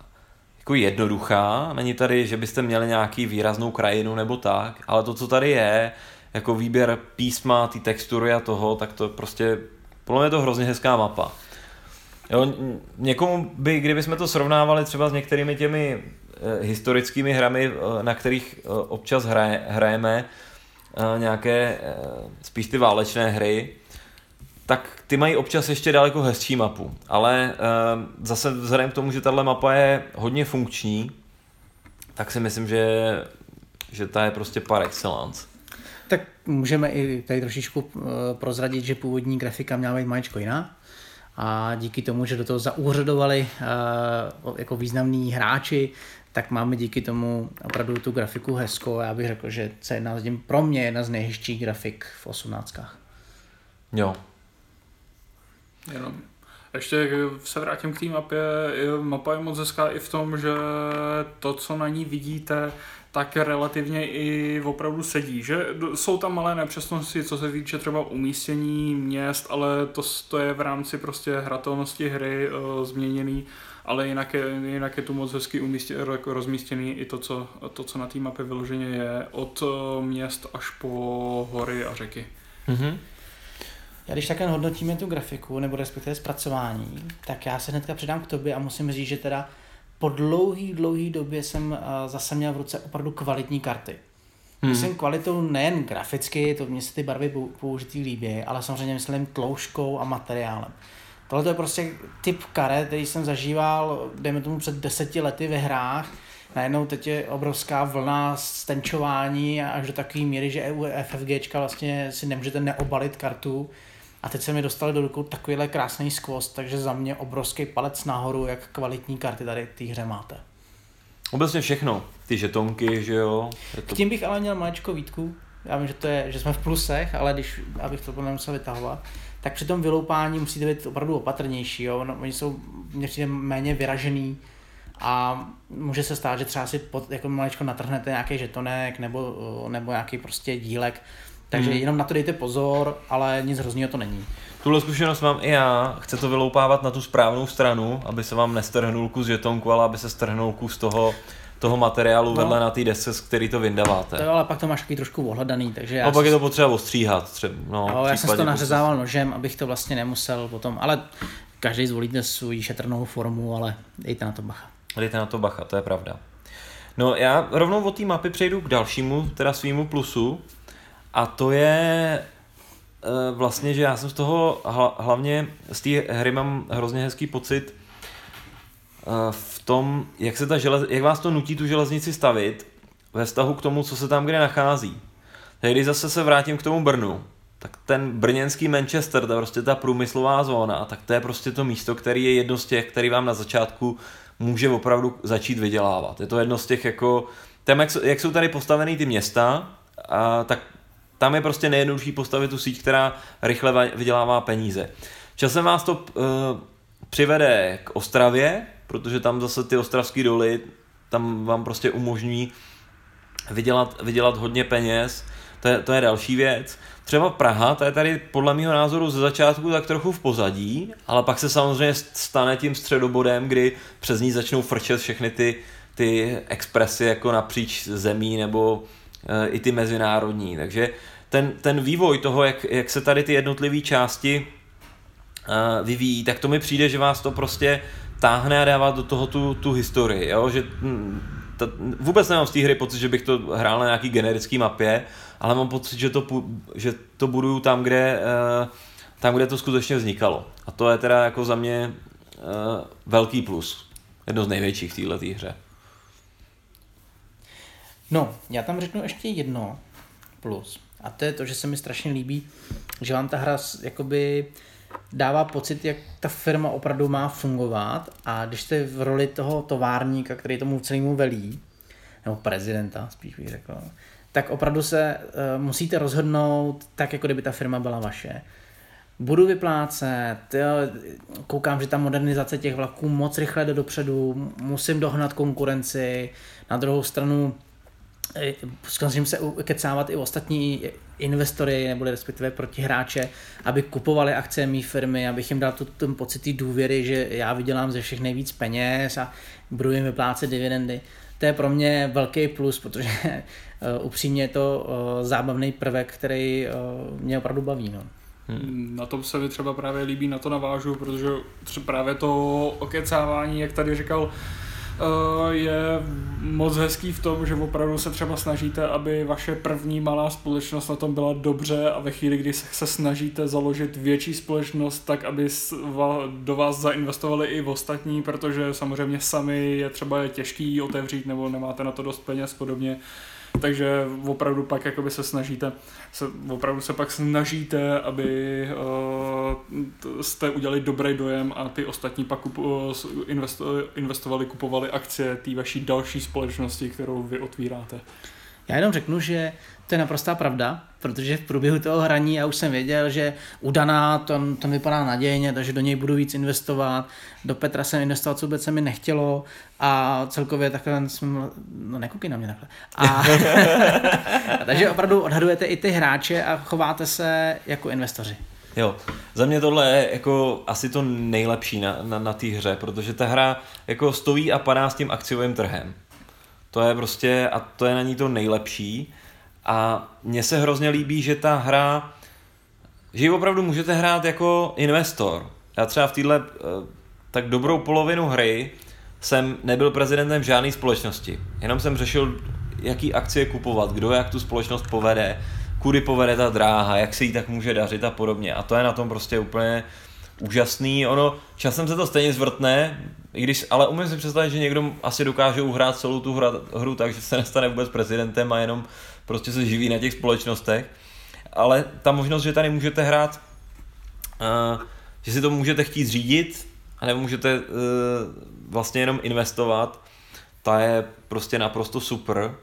jako jednoduchá, není tady, že byste měli nějaký výraznou krajinu nebo tak, ale to, co tady je, jako výběr písma, ty textury a toho, tak to prostě, podle mě je to hrozně hezká mapa. Jo, někomu by, kdybychom to srovnávali třeba s některými těmi eh, historickými hrami, eh, na kterých občas hraje, hrajeme, nějaké spíš ty válečné hry, tak ty mají občas ještě daleko hezčí mapu. Ale eh, zase vzhledem k tomu, že tahle mapa je hodně funkční, tak si myslím, že, že ta je prostě par excellence. Tak můžeme i tady trošičku eh, prozradit, že původní grafika měla být maličko jiná. A díky tomu, že do toho zaúřadovali eh, jako významní hráči, tak máme díky tomu opravdu tu grafiku hezkou. Já bych řekl, že to je jedna z pro mě jedna z nejhezčích grafik v osmnáctkách. Jo. Jenom. Ještě se vrátím k té mapě. Mapa je moc hezká i v tom, že to, co na ní vidíte, tak relativně i opravdu sedí. Že jsou tam malé nepřesnosti, co se týče třeba umístění měst, ale to, to je v rámci prostě hratelnosti hry uh, změněný, ale jinak je, jinak je tu moc hezky umístě, jako rozmístěný i to, co, to, co na té mapě vyloženě je, od uh, měst až po hory a řeky. Mhm. Já když takhle hodnotíme tu grafiku, nebo respektive zpracování, tak já se hnedka přidám k tobě a musím říct, že teda po dlouhý, dlouhý době jsem uh, zase měl v ruce opravdu kvalitní karty. Hmm. Myslím kvalitou nejen graficky, to mě se ty barvy pou- použitý líbí, ale samozřejmě myslím tloušťkou a materiálem. Tohle je prostě typ karet, který jsem zažíval, dejme tomu před deseti lety ve hrách. Najednou teď je obrovská vlna stenčování až do takové míry, že u FFGčka vlastně si nemůžete neobalit kartu. A teď se mi dostali do rukou takovýhle krásný skvost, takže za mě obrovský palec nahoru, jak kvalitní karty tady v té hře máte. Obecně všechno. Ty žetonky, že jo. Je K to... tím bych ale měl maličko výtku. Já vím, že, to je, že jsme v plusech, ale když, abych to nemusel vytahovat, tak při tom vyloupání musíte být opravdu opatrnější. Jo? No, oni jsou přijde méně vyražený a může se stát, že třeba si pod, jako maličko natrhnete nějaký žetonek nebo, nebo nějaký prostě dílek. Takže Mhm. jenom na to dejte pozor, ale nic hroznýho to není. Tuhle zkušenost mám i já. Chce to vyloupávat na tu správnou stranu, aby se vám nestrhnul kus žetonku, ale aby se strhnul kus toho, toho materiálu No. vedle na té desce, z který to vyndáváte. To jo, ale pak to máš takový trošku ohledaný, takže já, A pak jsem- je to potřeba ostříhat. Třeba, no, jo, já jsem to prostě- nařezával nožem, abych to vlastně nemusel potom, ale každý zvolíte svou šetrnou formu, ale dejte na to bacha. Dejte na to bacha, to je pravda. No já rovnou od té mapy přejdu k dalšímu, teda svýmu plusu. A to je eh, vlastně, že já jsem z toho hla, hlavně z té hry mám hrozně hezký pocit eh, v tom, jak, se ta želez, jak vás to nutí tu železnici stavit ve vztahu k tomu, co se tam kde nachází. Tak když zase se vrátím k tomu Brnu, tak ten brněnský Manchester, je prostě ta průmyslová zóna, tak to je prostě to místo, který je jedno z těch, který vám na začátku může opravdu začít vydělávat. Je to jedno z těch jako, tam jak, jsou- jak jsou tady postavený ty města, a, tak tam je prostě nejjednodušší postavit tu síť, která rychle vydělává peníze. Časem vás to uh, přivede k Ostravě, protože tam zase ty ostravské doly, tam vám prostě umožní vydělat, vydělat hodně peněz, to je, to je další věc. Třeba Praha, ta je tady podle mého názoru ze začátku tak trochu v pozadí, ale pak se samozřejmě stane tím středobodem, kdy přes ní začnou frčet všechny ty, ty expresy jako napříč zemí nebo i ty mezinárodní. Takže ten, ten vývoj toho, jak, jak se tady ty jednotlivé části e, vyvíjí, tak to mi přijde, že vás to prostě táhne a dává do toho tu, tu historii, jo? že hm, ta, vůbec nemám z té hry pocit, že bych to hrál na nějaký generický mapě, ale mám pocit, že to, že to buduju tam, kde, eh, tam, kde to skutečně vznikalo. A to je teda jako za mě eh, velký plus. Jedno z největších v této hře. No, já tam řeknu ještě jedno plus. A to je to, že se mi strašně líbí, že vám ta hra jakoby dává pocit, jak ta firma opravdu má fungovat a když jste v roli toho továrníka, který tomu celému velí, nebo prezidenta, spíš bych řekl, tak opravdu se uh, musíte rozhodnout tak, jako kdyby ta firma byla vaše. Budu vyplácet, jo, koukám, že ta modernizace těch vlaků moc rychle jde dopředu, musím dohnat konkurenci, na druhou stranu snažím se kecávat i ostatní investory, nebo respektive protihráče, aby kupovali akcie mé firmy, abych jim dal tu, ten pocit důvěry, že já vydělám ze všech nejvíc peněz a budu jim vyplácet dividendy. to je pro mě velký plus, protože uh, upřímně je to uh, zábavný prvek, který mě opravdu baví. No. Hmm. Na tom se mi třeba právě líbí, na to navážu, protože třeba právě to okecávání, jak tady říkal, Eh, je moc hezký v tom, že opravdu se třeba snažíte, aby vaše první malá společnost na tom byla dobře a ve chvíli, kdy se snažíte založit větší společnost, tak aby do vás zainvestovali i v ostatní, protože samozřejmě sami je třeba těžký otevřít nebo nemáte na to dost peněz podobně. Takže opravdu pak jakoby se snažíte, se, opravdu se pak snažíte, aby uh, jste udělali dobrý dojem a ty ostatní pak kup, uh, investo, investovali, kupovali akcie té vaší další společnosti, kterou vy otvíráte. Já jenom řeknu, že to je naprostá pravda, protože v průběhu toho hraní já už jsem věděl, že u Dana to, to vypadá nadějně, takže do něj budu víc investovat. Do Petra jsem investovat, co vůbec se mi nechtělo a celkově takhle jsem, no nekoukej na mě takhle. A, a takže opravdu odhadujete i ty hráče a chováte se jako investoři. Jo, za mě tohle je jako asi to nejlepší na, na, na té hře, protože ta hra jako stojí a padá s tím akciovým trhem. To je prostě, a to je na ní to nejlepší. A mně se hrozně líbí, že ta hra, že ji opravdu můžete hrát jako investor. Já třeba v téhle eh, tak dobrou polovinu hry jsem nebyl prezidentem žádné společnosti. Jenom jsem řešil, jaký akcie kupovat, kdo jak tu společnost povede, kudy povede ta dráha, jak se jí tak může dařit a podobně. A to je na tom prostě úplně úžasný. Ono, časem se to stejně zvrtne, i když, ale umím si představit, že někdo asi dokáže uhrát celou tu hru, hru tak, že se nestane vůbec prezidentem a jenom prostě se živí na těch společnostech. Ale ta možnost, že tady můžete hrát, uh, že si to můžete chtít řídit, a nebo můžete uh, vlastně jenom investovat, ta je prostě naprosto super.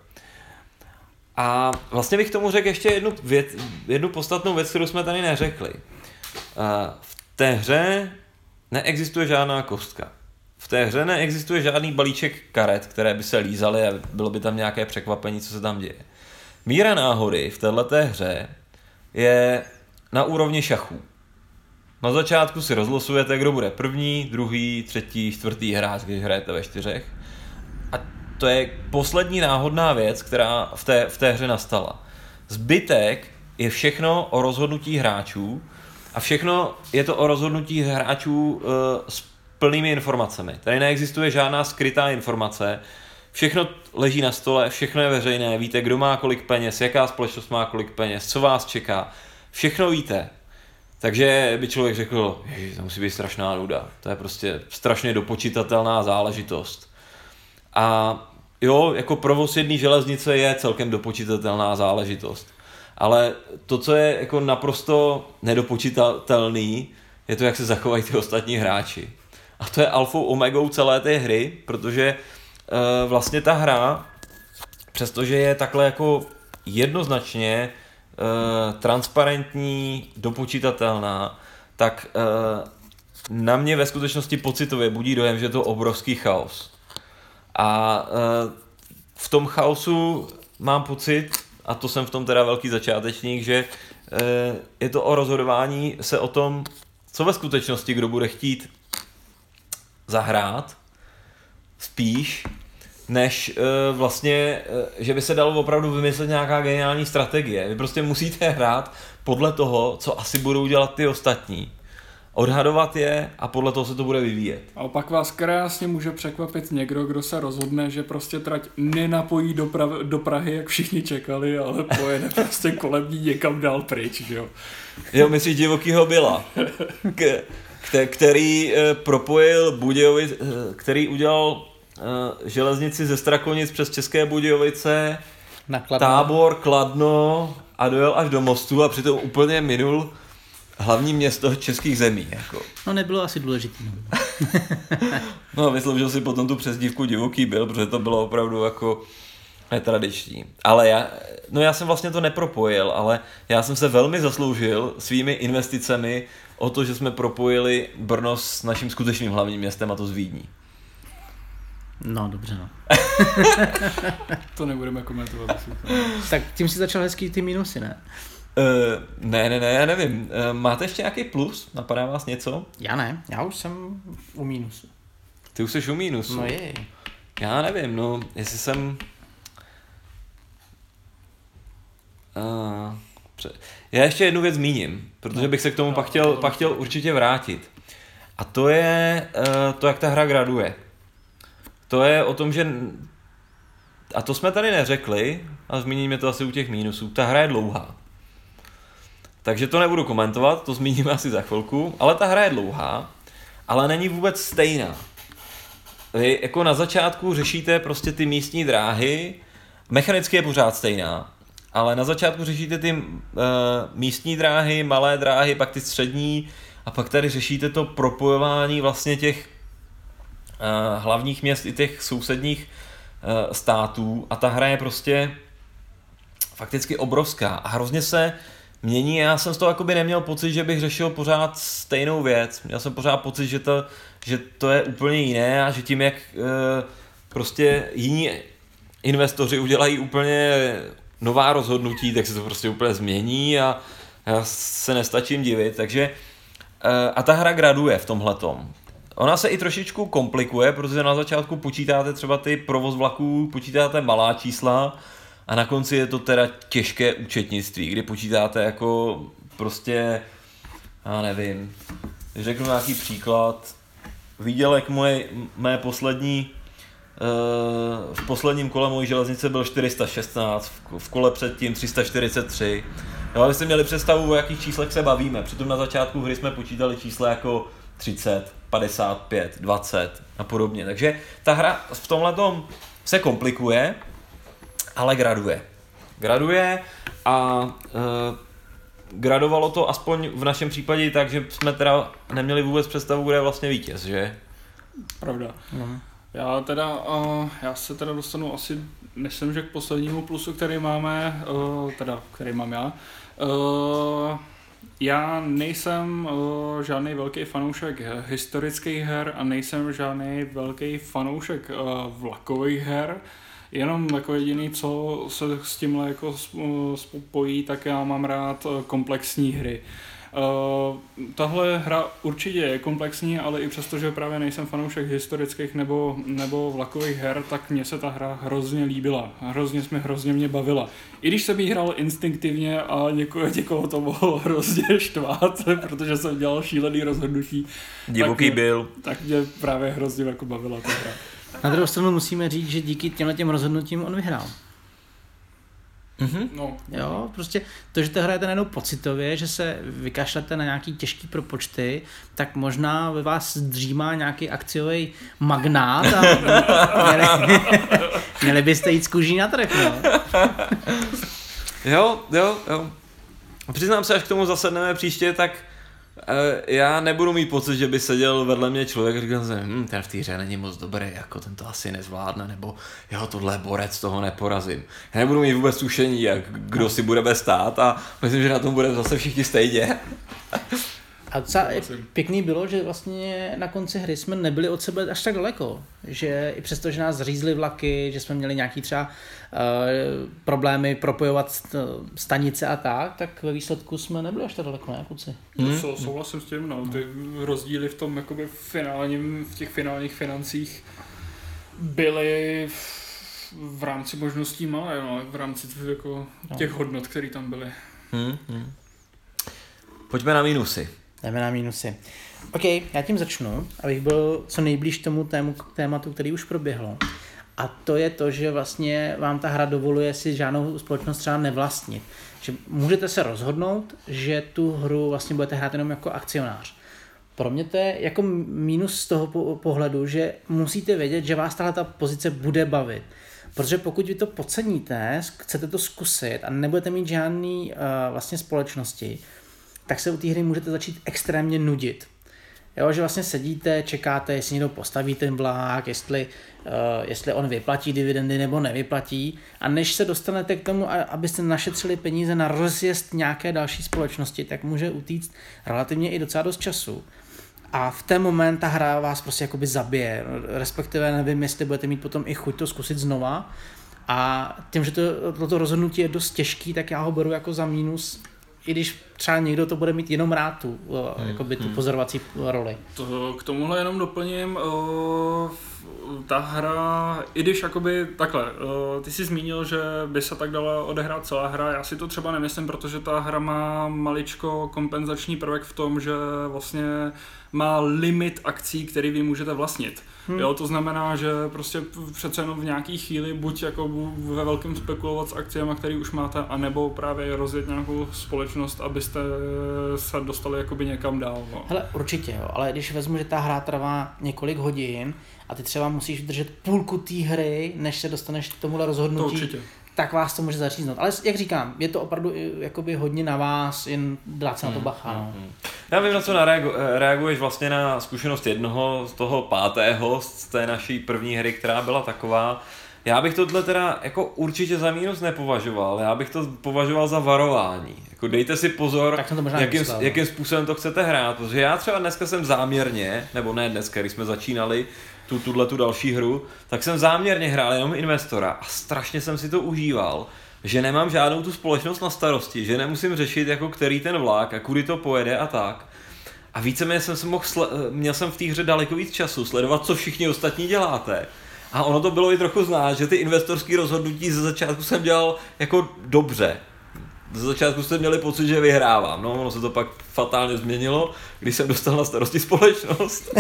A vlastně bych tomu řekl ještě jednu, věc, jednu podstatnou věc, kterou jsme tady neřekli. Uh, v té hře neexistuje žádná kostka. V té hře neexistuje žádný balíček karet, které by se lízaly a bylo by tam nějaké překvapení, co se tam děje. Míra náhody v této hře je na úrovni šachů. Na začátku si rozlosujete, kdo bude první, druhý, třetí, čtvrtý hráč, když hrajete ve čtyřech. A to je poslední náhodná věc, která v té, v té hře nastala. Zbytek je všechno o rozhodnutí hráčů a všechno je to o rozhodnutí hráčů s plnými informacemi. Tady neexistuje žádná skrytá informace, všechno leží na stole, všechno je veřejné, víte, kdo má kolik peněz, jaká společnost má kolik peněz, co vás čeká, všechno víte. Takže by člověk řekl, že to musí být strašná nuda. To je prostě strašně dopočítatelná záležitost. A jo, jako provoz jedné železnice je celkem dopočítatelná záležitost. Ale to, co je jako naprosto nedopočítatelný, je to, jak se zachovají ty ostatní hráči. A to je alfou omegou celé té hry, protože e, vlastně ta hra, přestože je takhle jako jednoznačně Eh, transparentní, dopočítatelná, tak uh, na mě ve skutečnosti pocitově budí dojem, že je to obrovský chaos. A uh, v tom chaosu mám pocit, a to jsem v tom teda velký začátečník, že uh, je to o rozhodování se o tom, co ve skutečnosti kdo bude chtít zahrát, spíš než uh, vlastně, uh, že by se dalo opravdu vymyslet nějaká geniální strategie. Vy prostě musíte hrát podle toho, co asi budou dělat ty ostatní. Odhadovat je a podle toho se to bude vyvíjet. A opak vás krásně může překvapit někdo, kdo se rozhodne, že prostě trať nenapojí do, pra- do Prahy, jak všichni čekali, ale pojede prostě kolem ní někam dál pryč, že jo. Jo, myslíš divokýho byla, K- který uh, propojil Budějovic, uh, který udělal uh, železnici ze Strakonic přes České Budějovice, Na Kladno. tábor, Kladno a dojel až do mostu a přitom úplně minul hlavní město českých zemí. Jako. No nebylo asi důležité. No. no vysloužil si potom tu přezdívku divoký byl, protože to bylo opravdu jako netradiční. Ale já, no já jsem vlastně to nepropojil, ale já jsem se velmi zasloužil svými investicemi o to, že jsme propojili Brno s naším skutečným hlavním městem a to z Vídní. No, dobře, no. to nebudeme komentovat. tak tím si začal hezký ty minusy, ne? Uh, ne, ne, ne, já nevím. Uh, máte ještě nějaký plus? Napadá vás něco? Já ne, já už jsem u mínusu. Ty už jsi u mínusu? No je. Já nevím, no, jestli jsem... Uh, pře- já ještě jednu věc zmíním, protože bych se k tomu pak chtěl, pak chtěl určitě vrátit. A to je uh, to, jak ta hra graduje. To je o tom, že... A to jsme tady neřekli, a zmíníme to asi u těch mínusů. Ta hra je dlouhá. Takže to nebudu komentovat, to zmíníme asi za chvilku, ale ta hra je dlouhá, ale není vůbec stejná. Vy jako na začátku řešíte prostě ty místní dráhy, mechanicky je pořád stejná, ale na začátku řešíte ty uh, místní dráhy, malé dráhy, pak ty střední a pak tady řešíte to propojování vlastně těch uh, hlavních měst i těch sousedních uh, států a ta hra je prostě fakticky obrovská a hrozně se mění. Já jsem z toho jakoby neměl pocit, že bych řešil pořád stejnou věc. Měl jsem pořád pocit, že to, že to je úplně jiné a že tím, jak uh, prostě jiní investoři udělají úplně nová rozhodnutí, tak se to prostě úplně změní a já se nestačím divit, takže a ta hra graduje v tomhletom. Ona se i trošičku komplikuje, protože na začátku počítáte třeba ty provoz vlaků, počítáte malá čísla a na konci je to teda těžké účetnictví, kdy počítáte jako prostě, já nevím, řeknu nějaký příklad, výdělek moje, mé poslední v posledním kole mojí železnice byl 416, v kole předtím 343. Jo, abyste měli představu, o jakých číslech se bavíme. Přitom na začátku hry jsme počítali čísla jako 30, 55, 20 a podobně. Takže ta hra v tomhle se komplikuje, ale graduje. Graduje a e, gradovalo to aspoň v našem případě tak, že jsme teda neměli vůbec představu, kde je vlastně vítěz, že? Pravda. Mm. Já teda, uh, já se teda dostanu asi, myslím, že k poslednímu plusu, který máme, uh, teda, který mám já. Uh, já nejsem uh, žádný velký fanoušek historických her a nejsem žádný velký fanoušek uh, vlakových her. Jenom jako jediný, co se s tímhle jako spojí, tak já mám rád komplexní hry. Uh, tahle hra určitě je komplexní, ale i přesto, že právě nejsem fanoušek historických nebo, nebo vlakových her, tak mně se ta hra hrozně líbila. Hrozně jsme hrozně mě bavila. I když jsem jí hrál instinktivně a někoho, někoho to mohlo hrozně štvát, protože jsem dělal šílený rozhodnutí. Divoký tak, byl. Tak mě právě hrozně jako bavila ta hra. Na druhou stranu musíme říct, že díky těmhle těm rozhodnutím on vyhrál. Mm-hmm. No, jo, prostě to, že to hrajete najednou pocitově, že se vykašlete na nějaký těžký propočty, tak možná ve vás dřímá nějaký akciový magnát a měli, měli byste jít z kůží na trh, no. jo, jo, jo. Přiznám se, až k tomu zasedneme příště, tak já nebudu mít pocit, že by seděl vedle mě člověk a říkal jsem, hm, ten v té hře není moc dobrý, jako ten to asi nezvládne, nebo jo, tohle borec, toho neporazím. Já nebudu mít vůbec tušení, jak kdo si budeme stát a myslím, že na tom bude zase všichni stejně. A docela pěkný bylo, že vlastně na konci hry jsme nebyli od sebe až tak daleko. Že i přesto, že nás řízly vlaky, že jsme měli nějaký třeba uh, problémy propojovat stanice a tak, tak ve výsledku jsme nebyli až tak daleko, ne, kluci? Hmm. Sou, souhlasím s tím, no. Ty rozdíly v tom jakoby finálním, v těch finálních financích byly v, v rámci možností malé, no, v rámci jako těch no. hodnot, které tam byly. Hmm, hmm. Pojďme na minusy. Jdeme na mínusy. OK, já tím začnu, abych byl co nejblíž tomu tému, tématu, který už proběhlo. A to je to, že vlastně vám ta hra dovoluje si žádnou společnost třeba nevlastnit. Že můžete se rozhodnout, že tu hru vlastně budete hrát jenom jako akcionář. Pro mě to je jako mínus z toho pohledu, že musíte vědět, že vás tahle ta pozice bude bavit. Protože pokud vy to podceníte, chcete to zkusit a nebudete mít žádný uh, vlastně společnosti, tak se u té hry můžete začít extrémně nudit. Jo, že vlastně sedíte, čekáte, jestli někdo postaví ten vlák, jestli, uh, jestli on vyplatí dividendy nebo nevyplatí. A než se dostanete k tomu, abyste našetřili peníze na rozjezd nějaké další společnosti, tak může utíct relativně i docela dost času. A v ten moment ta hra vás prostě jakoby zabije, respektive nevím, jestli budete mít potom i chuť to zkusit znova. A tím, že to, toto rozhodnutí je dost těžký, tak já ho beru jako za mínus i když třeba někdo to bude mít jenom rád tu, hmm. jakoby tu hmm. pozorovací roli. To, k tomuhle jenom doplním, o, ta hra, i když jakoby takhle, uh, ty jsi zmínil, že by se tak dala odehrát celá hra, já si to třeba nemyslím, protože ta hra má maličko kompenzační prvek v tom, že vlastně má limit akcí, který vy můžete vlastnit. Hmm. Jo, to znamená, že prostě přece jenom v nějaký chvíli buď jako ve velkém spekulovat s akciemi, které už máte, anebo právě rozjet nějakou společnost, abyste se dostali jakoby někam dál. No. Hele, určitě jo, ale když vezmu, že ta hra trvá několik hodin a ty třeba musíš držet půlku té hry, než se dostaneš k tomuhle rozhodnutí, To určitě. tak vás to může zaříznout. Ale jak říkám, je to opravdu i jakoby hodně na vás, jen dát se na to bacha. No. Já vím, na co nareagu- eh, reaguješ vlastně na zkušenost jednoho z toho pátého, z té naší první hry, která byla taková. Já bych tohle teda jako určitě za mínus nepovažoval, já bych to považoval za varování. Jako dejte si pozor, Tak to možná jakým, no. jakým způsobem to chcete hrát, protože já třeba dneska jsem záměrně, nebo ne dneska, když jsme začínali tu, tuhle tu další hru, tak jsem záměrně hrál jenom investora a strašně jsem si to užíval, že nemám žádnou tu společnost na starosti, že nemusím řešit jako který ten vlak a kudy to pojede a tak. A víceméně jsem se mohl, sle- měl jsem v té hře daleko víc času sledovat, co všichni ostatní děláte. A ono to bylo i trochu znát, že ty investorské rozhodnutí ze začátku jsem dělal jako dobře. Ze začátku jste měli pocit, že vyhrávám. No, ono se to pak fatálně změnilo, když jsem dostal na starosti společnost.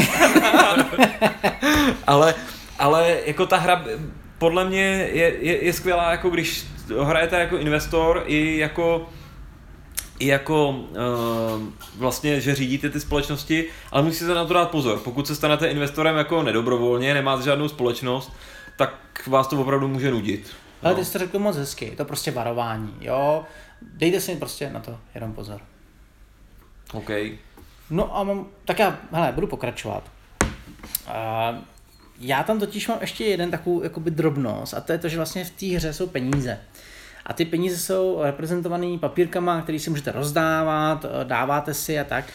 ale, ale jako ta hra podle mě je, je, je skvělá, jako když hrajete jako investor i jako i jako uh, vlastně, že řídíte ty společnosti, ale musíte na to dát pozor. Pokud se stanete investorem jako nedobrovolně, nemáte žádnou společnost, tak vás to opravdu může nudit. Ale No. ty jsi to řekl moc hezky, je to prostě varování, jo. Dejte si prostě na to jenom pozor. OK. No a mám, tak já, hele, budu pokračovat. Uh, já tam totiž mám ještě jeden takovou jakoby drobnost a to je to, že vlastně v té hře jsou peníze. A ty peníze jsou reprezentované papírkama, které si můžete rozdávat, eh, dáváte si a tak.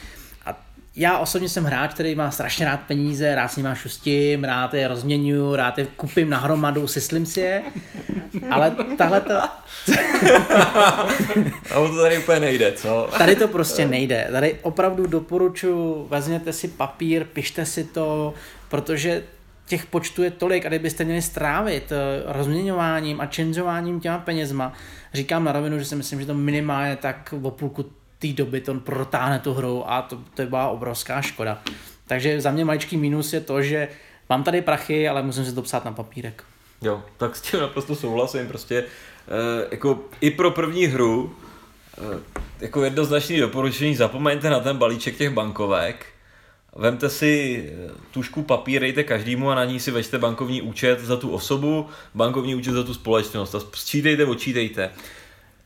A já osobně jsem hráč, který má strašně rád peníze, rád s nimi šustím, rád je rozměňuju, rád je kupím na hromadu, syslím si je. Ale tahle ta, A to tady úplně nejde, co? Tady to prostě nejde. Tady opravdu doporučuji, vezměte si papír, pište si to, protože těch počtů je tolik a kdybyste měli strávit eh, rozměňováním a changeováním těma penězma, říkám na rovinu, že si myslím, že to minimálně tak o půlku té doby to protáhne tu hru a to, to byla obrovská škoda. Takže za mě maličký mínus je to, že mám tady prachy, ale musím si to psát na papírek. Jo, tak s tím naprosto souhlasím, prostě eh, jako i pro první hru eh, jako jednoznačný doporučení, zapomeňte na ten balíček těch bankovek, vemte si eh, tušku papír, dejte každému a na ní si veďte bankovní účet za tu osobu, bankovní účet za tu společnost a sčítejte, odčítejte.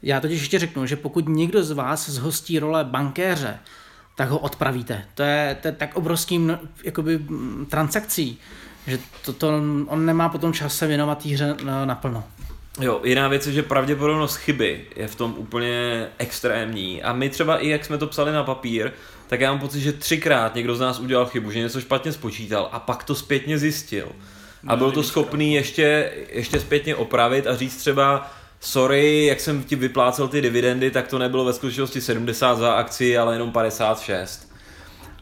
Já totiž ještě řeknu, že pokud někdo z vás zhostí role bankéře, tak ho odpravíte. To je, to je tak obrovský mno- jakoby, mm, transakcí, že to, to, on nemá potom čas se věnovat té hře na- naplno. Jo, jiná věc je, že pravděpodobnost chyby je v tom úplně extrémní. A my třeba i jak jsme to psali na papír, tak já mám pocit, že třikrát někdo z nás udělal chybu, že něco špatně spočítal a pak to zpětně zjistil. A byl to schopný ještě, ještě zpětně opravit a říct třeba, sorry, jak jsem ti vyplácel ty dividendy, tak to nebylo ve skutečnosti 70 za akci, ale jenom 56.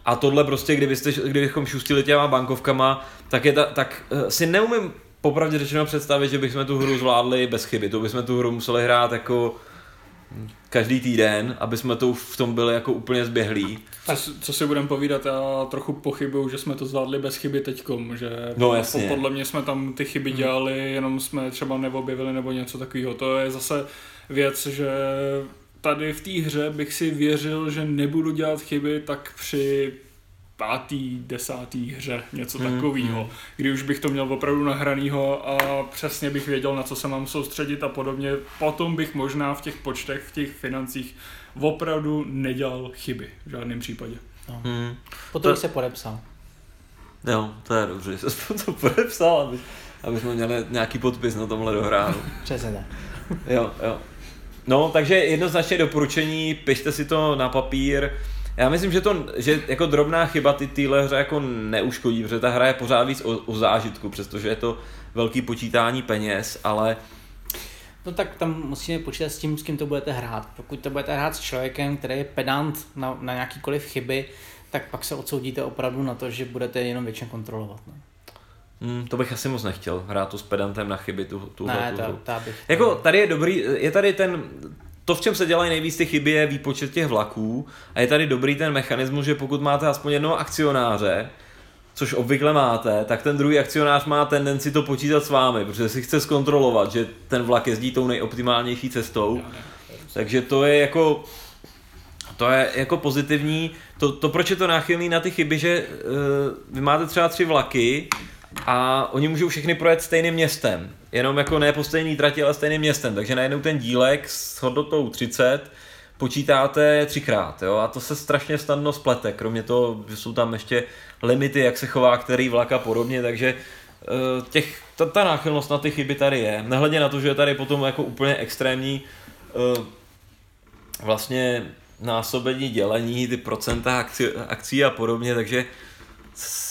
A tohle prostě, kdybyste, kdybychom šustili těma bankovkama, tak, je ta, tak eh, si neumím popravdě řečeno představit, že bychom tu hru zvládli bez chyby. To bychom tu hru museli hrát jako každý týden, aby jsme to v tom byli jako úplně zběhlí. Co, si- co si budeme povídat, já trochu pochybuju, že jsme to zvládli bez chyby teďkom, že No, jasně. podle mě jsme tam ty chyby dělali, jenom jsme třeba neobjevili nebo něco takového. To je zase věc, že tady v té hře bych si věřil, že nebudu dělat chyby, tak při pátý, desátý hře, něco Hmm, takového, kdy už bych to měl opravdu nahranýho a přesně bych věděl, na co se mám soustředit a podobně. Potom bych možná v těch počtech, v těch financích opravdu nedělal chyby v žádném případě. Hmm. Potom To- bych se podepsal. Jo, to je dobře, že jsi to podepsal, aby, aby jsme měli nějaký podpis na tomhle dohránu. Přesně tak. Jo, jo. No, takže jednoznačně doporučení, pište si to na papír. Já myslím, že to, že jako drobná chyba ty téhle hře jako neuškodí, protože ta hra je pořád víc o, o zážitku, přestože je to velký počítání peněz, ale No tak tam musíme počítat s tím, s kým to budete hrát. Pokud to budete hrát s člověkem, který je pedant na, na nějakýkoliv chyby, tak pak se odsoudíte opravdu na to, že budete jenom většině kontrolovat. No. Hmm, to bych asi moc nechtěl, hrát to s pedantem na chyby, tu, tu, Ne, tu, hru. to bych... Jako tady je dobrý, je tady ten, to v čem se dělají nejvíc ty chyby je výpočet těch vlaků a je tady dobrý ten mechanismus, že pokud máte aspoň jednoho akcionáře, což obvykle máte, tak ten druhý akcionář má tendenci to počítat s vámi, protože si chce zkontrolovat, že ten vlak jezdí tou nejoptimálnější cestou. Takže to je jako to je jako pozitivní. To, to proč je to náchylný na ty chyby, že uh, vy máte třeba tři vlaky a oni můžou všechny projet stejným městem. Jenom jako ne po stejný trati, ale stejným městem. Takže najednou ten dílek s hodnotou 30 počítáte třikrát, jo, a to se strašně snadno splete, kromě toho že jsou tam ještě limity, jak se chová který vlak a podobně, takže eh, těch, ta, ta náchylnost na ty chyby tady je. Nehledě na to, že je tady potom jako úplně extrémní eh, vlastně násobení dělení, ty procenta akcí, akcí a podobně, takže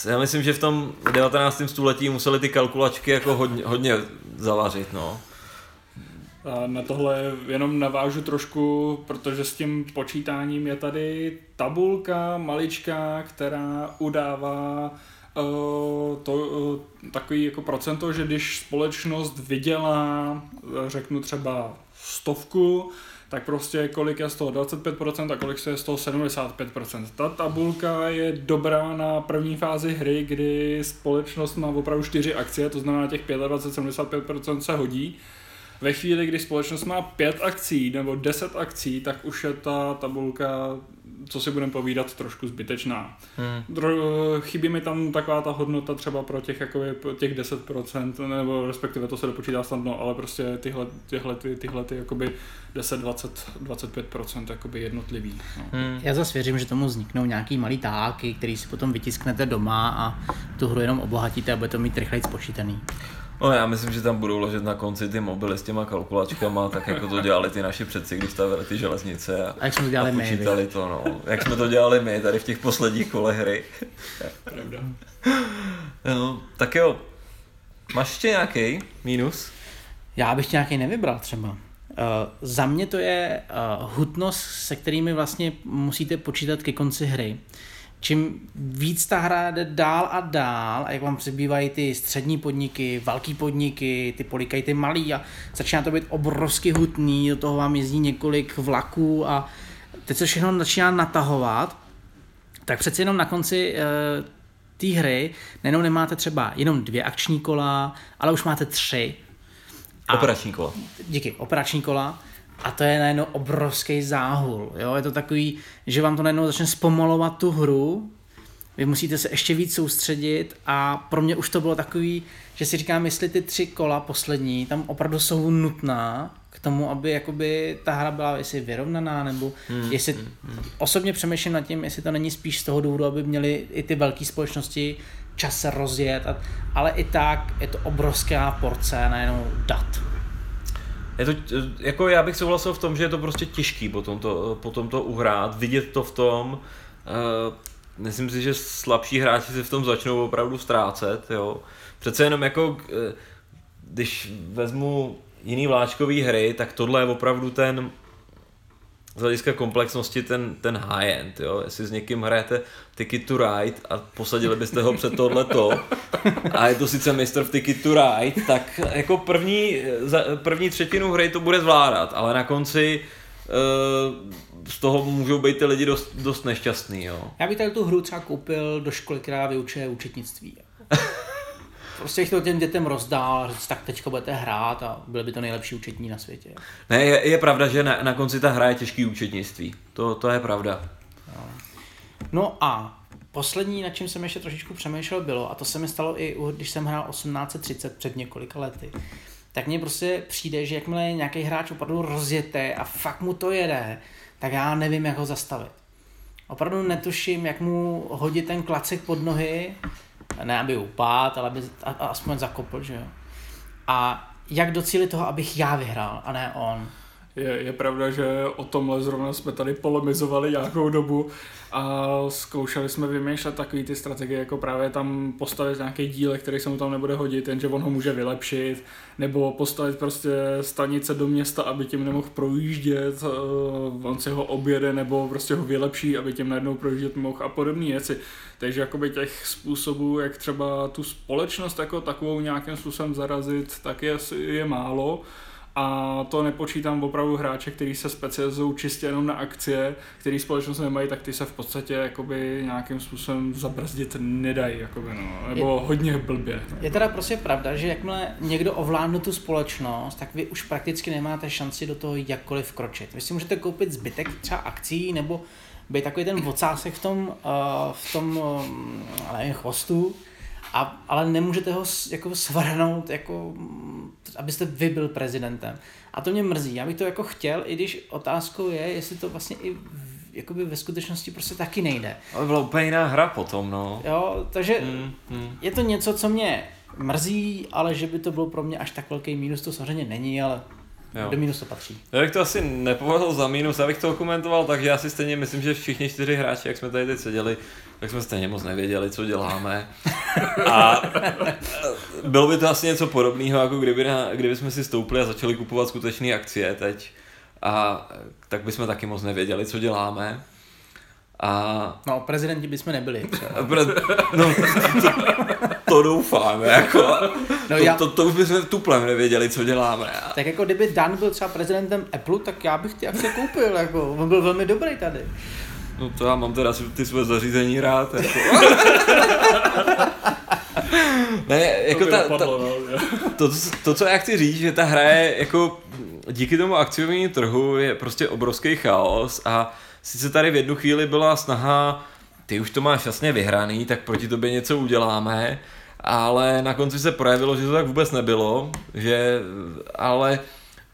já myslím, že v tom 19. století museli ty kalkulačky jako hodně, hodně zavařit, no. A na tohle jenom navážu trošku, protože s tím počítáním je tady tabulka maličká, která udává uh, to uh, takový jako procento, že když společnost vydělá, eh, řeknu třeba stovku, tak prostě kolik je z toho 25% a kolik je z toho 75%. Ta tabulka je dobrá na první fázi hry, kdy společnost má opravdu 4 akcie, to znamená těch 25-75% se hodí. Ve chvíli, kdy společnost má pět akcí nebo deset akcí, tak už je ta tabulka, co si budeme povídat, trošku zbytečná. Hmm. Dro- chybí mi tam taková ta hodnota třeba pro těch, jakoby, pro těch 10%, nebo respektive to se dopočítá snadno, ale prostě tyhle, tyhle, ty, tyhle ty jakoby 10, 20, 25% jakoby jednotlivý. No. Hmm. Já zase věřím, že tomu vzniknou nějaký malý táky, který si potom vytisknete doma a tu hru jenom obohatíte a bude to mít rychleji spočítaný. No já myslím, že tam budou ložit na konci ty mobily s těma kalkulačkama, tak jako to dělali ty naši předci, když stavili ty železnice a, A jak jsme to dělali a my, počítali to, no. Jak jsme to dělali my tady v těch posledních kolech hry. Pravda. No, tak jo, máš ještě nějaký mínus? Já bych nějaký nevybral třeba. Uh, za mě to je uh, hutnost, se kterými vlastně musíte počítat ke konci hry. Čím víc ta hra jde dál a dál, a jak vám přibývají ty střední podniky, velký podniky, ty polikají ty malý a začíná to být obrovsky hutný, do toho vám jezdí několik vlaků a teď se všechno začíná natahovat, tak přeci jenom na konci uh, té hry nejenom nemáte třeba jenom dvě akční kola, ale už máte tři. A- Operační kola. díky, operační kola a to je najednou obrovský záhul. Jo? Je to takový, že vám to najednou začne zpomalovat tu hru, vy musíte se ještě víc soustředit a pro mě už to bylo takový, že si říkám, jestli ty tři kola poslední tam opravdu jsou nutná k tomu, aby jakoby ta hra byla jestli vyrovnaná, nebo hmm, jestli osobně přemýšlím nad tím, jestli to není spíš z toho důvodu, aby měly i ty velké společnosti čas se rozjet, a, ale i tak je to obrovská porce najednou dat. Je to, jako já bych souhlasil v tom, že je to prostě těžký potom to, potom to uhrát, vidět to v tom. Uh, myslím si, že slabší hráči se v tom začnou opravdu ztrácet, jo. Přece jenom jako, eh, když vezmu jiný vláčkový hry, tak tohle je opravdu ten z hlediska komplexnosti ten, ten high-end, jo. Jestli s někým hrajete Ticket to Ride a posadili byste ho před tohleto a je to sice mistr v Ticket to Ride, tak jako první, za, první třetinu hry to bude zvládat, ale na konci uh, z toho můžou být ty lidi dost, dost nešťastný, jo. Já bych tady tu hru třeba koupil do školy, která vyučuje účetnictví. Prostě to těm dětem rozdál a říct, tak teďko budete hrát a byly by to nejlepší účetní na světě. Ne, je, je pravda, že na, na konci ta hra je těžký účetnictví. To, to je pravda. No a poslední, na čím jsem ještě trošičku přemýšlel, bylo, a to se mi stalo i, když jsem hrál 1830 před několika lety, tak mně prostě přijde, že jakmile je nějaký hráč opravdu rozjeté a fakt mu to jede, tak já nevím, jak ho zastavit. Opravdu netuším, jak mu hodit ten klacek pod nohy, ne aby upát, ale aby a, a aspoň zakopl, že jo. A jak docílit toho, abych já vyhrál, a ne on. Je, je pravda, že o tomhle zrovna jsme tady polemizovali nějakou dobu a zkoušeli jsme vymýšlet takové ty strategie, jako právě tam postavit nějaký díl, který se mu tam nebude hodit, jenže on ho může vylepšit, nebo postavit prostě stanice do města, aby tím nemohl projíždět, uh, on si ho objede, nebo prostě ho vylepší, aby tím najednou projíždět mohl a podobné věci. Takže jakoby těch způsobů, jak třeba tu společnost jako takovou nějakým způsobem zarazit, tak je, je málo. A to nepočítám opravdu hráče, kteří se specializují čistě jenom na akcie, který společnost nemají, tak ty se v podstatě jakoby nějakým způsobem zabrzdit nedají, jakoby, no, nebo je, hodně blbě. No. Je teda prostě pravda, že jakmile někdo ovládne tu společnost, tak vy už prakticky nemáte šanci do toho jakkoliv kročit. Vy si můžete koupit zbytek třeba akcí nebo být takový ten vocásek v tom, uh, v tom uh, nevím, chvostu, a, ale nemůžete ho jako svrhnout, jako, abyste vy byl prezidentem. A to mě mrzí. Já bych to jako chtěl, i když otázkou je, jestli to vlastně i jakoby ve skutečnosti prostě taky nejde. Ale byla úplně jiná hra potom, no. Jo, takže mm, mm. je to něco, co mě mrzí, ale že by to bylo pro mě až tak velký mínus, to samozřejmě není, ale Jo. Do minus to patří. Já bych to asi nepovedl za minus, abych to komentoval, takže já si stejně myslím, že všichni čtyři hráči, jak jsme tady teď seděli, tak jsme stejně moc nevěděli, co děláme. A bylo by to asi něco podobného, jako kdyby, na, kdyby jsme si stoupli a začali kupovat skutečné akcie teď. A tak bychom taky moc nevěděli, co děláme. A... No, prezidenti bychom nebyli. Pre... No, to, to doufám, jako. No to, já... to, to, už bychom tuplem nevěděli, co děláme. Tak jako kdyby Dan byl třeba prezidentem Apple, tak já bych ty akce koupil, jako. On byl velmi dobrý tady. No to já mám teda ty své zařízení rád, jako. ne, jako to ta, dopadlo, ta, no, to, to, co já chci říct, že ta hra je jako díky tomu akciovnímu trhu je prostě obrovský chaos a sice tady v jednu chvíli byla snaha, ty už to máš jasně vyhraný, tak proti tobě něco uděláme, ale na konci se projevilo, že to tak vůbec nebylo, že ale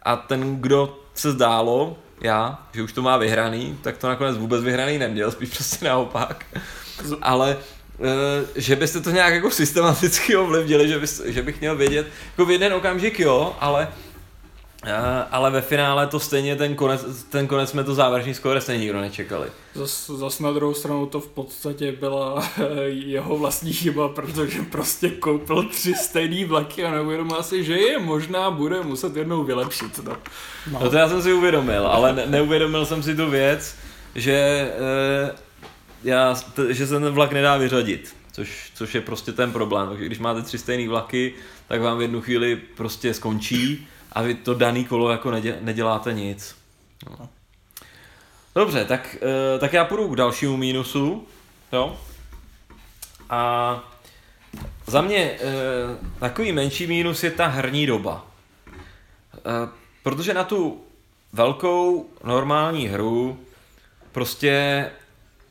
a ten, kdo se zdálo, já, že už to má vyhraný, tak to nakonec vůbec vyhraný neměl, spíš prostě naopak. Ale eh, že byste to nějak jako systematicky ovlivnili, že, bys, že bych měl vědět, jako v jeden okamžik jo, ale ale ve finále to stejně ten konec, ten konec jsme to závěrečný skóre stejně nikdo nečekali. Zas, zas na druhou stranu to v podstatě byla jeho vlastní chyba, protože prostě koupil tři stejný vlaky a neuvědomil si, že je možná bude muset jednou vylepšit. No. No. no to já jsem si uvědomil, ale ne, neuvědomil jsem si tu věc, že, e, já, t, že se ten vlak nedá vyřadit. Což, což je prostě ten problém. Takže když máte tři stejné vlaky, tak vám v jednu chvíli prostě skončí a vy to daný kolo jako nedě, neděláte nic. No. Dobře, tak, uh, tak já půjdu k dalšímu mínusu. Jo? A za mě uh, takový menší mínus je ta herní doba. Uh, protože na tu velkou normální hru prostě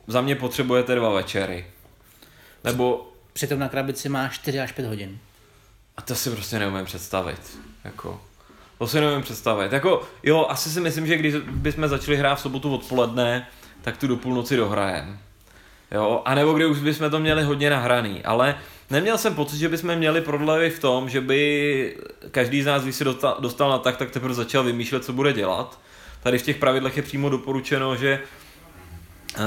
za mě potřebujete dva večery. Nebo... Přitom na krabici má 4 až 5 hodin. A to si prostě neumím představit. Jako, to si nevím představit. Jako, jo, asi si myslím, že když bychom začali hrát v sobotu odpoledne, tak tu do půlnoci dohrajem. Jo, a nebo kdy už bychom to měli hodně nahraný, ale neměl jsem pocit, že bychom měli prodlevy v tom, že by každý z nás, když se dostal, na tak, tak teprve začal vymýšlet, co bude dělat. Tady v těch pravidlech je přímo doporučeno, že uh,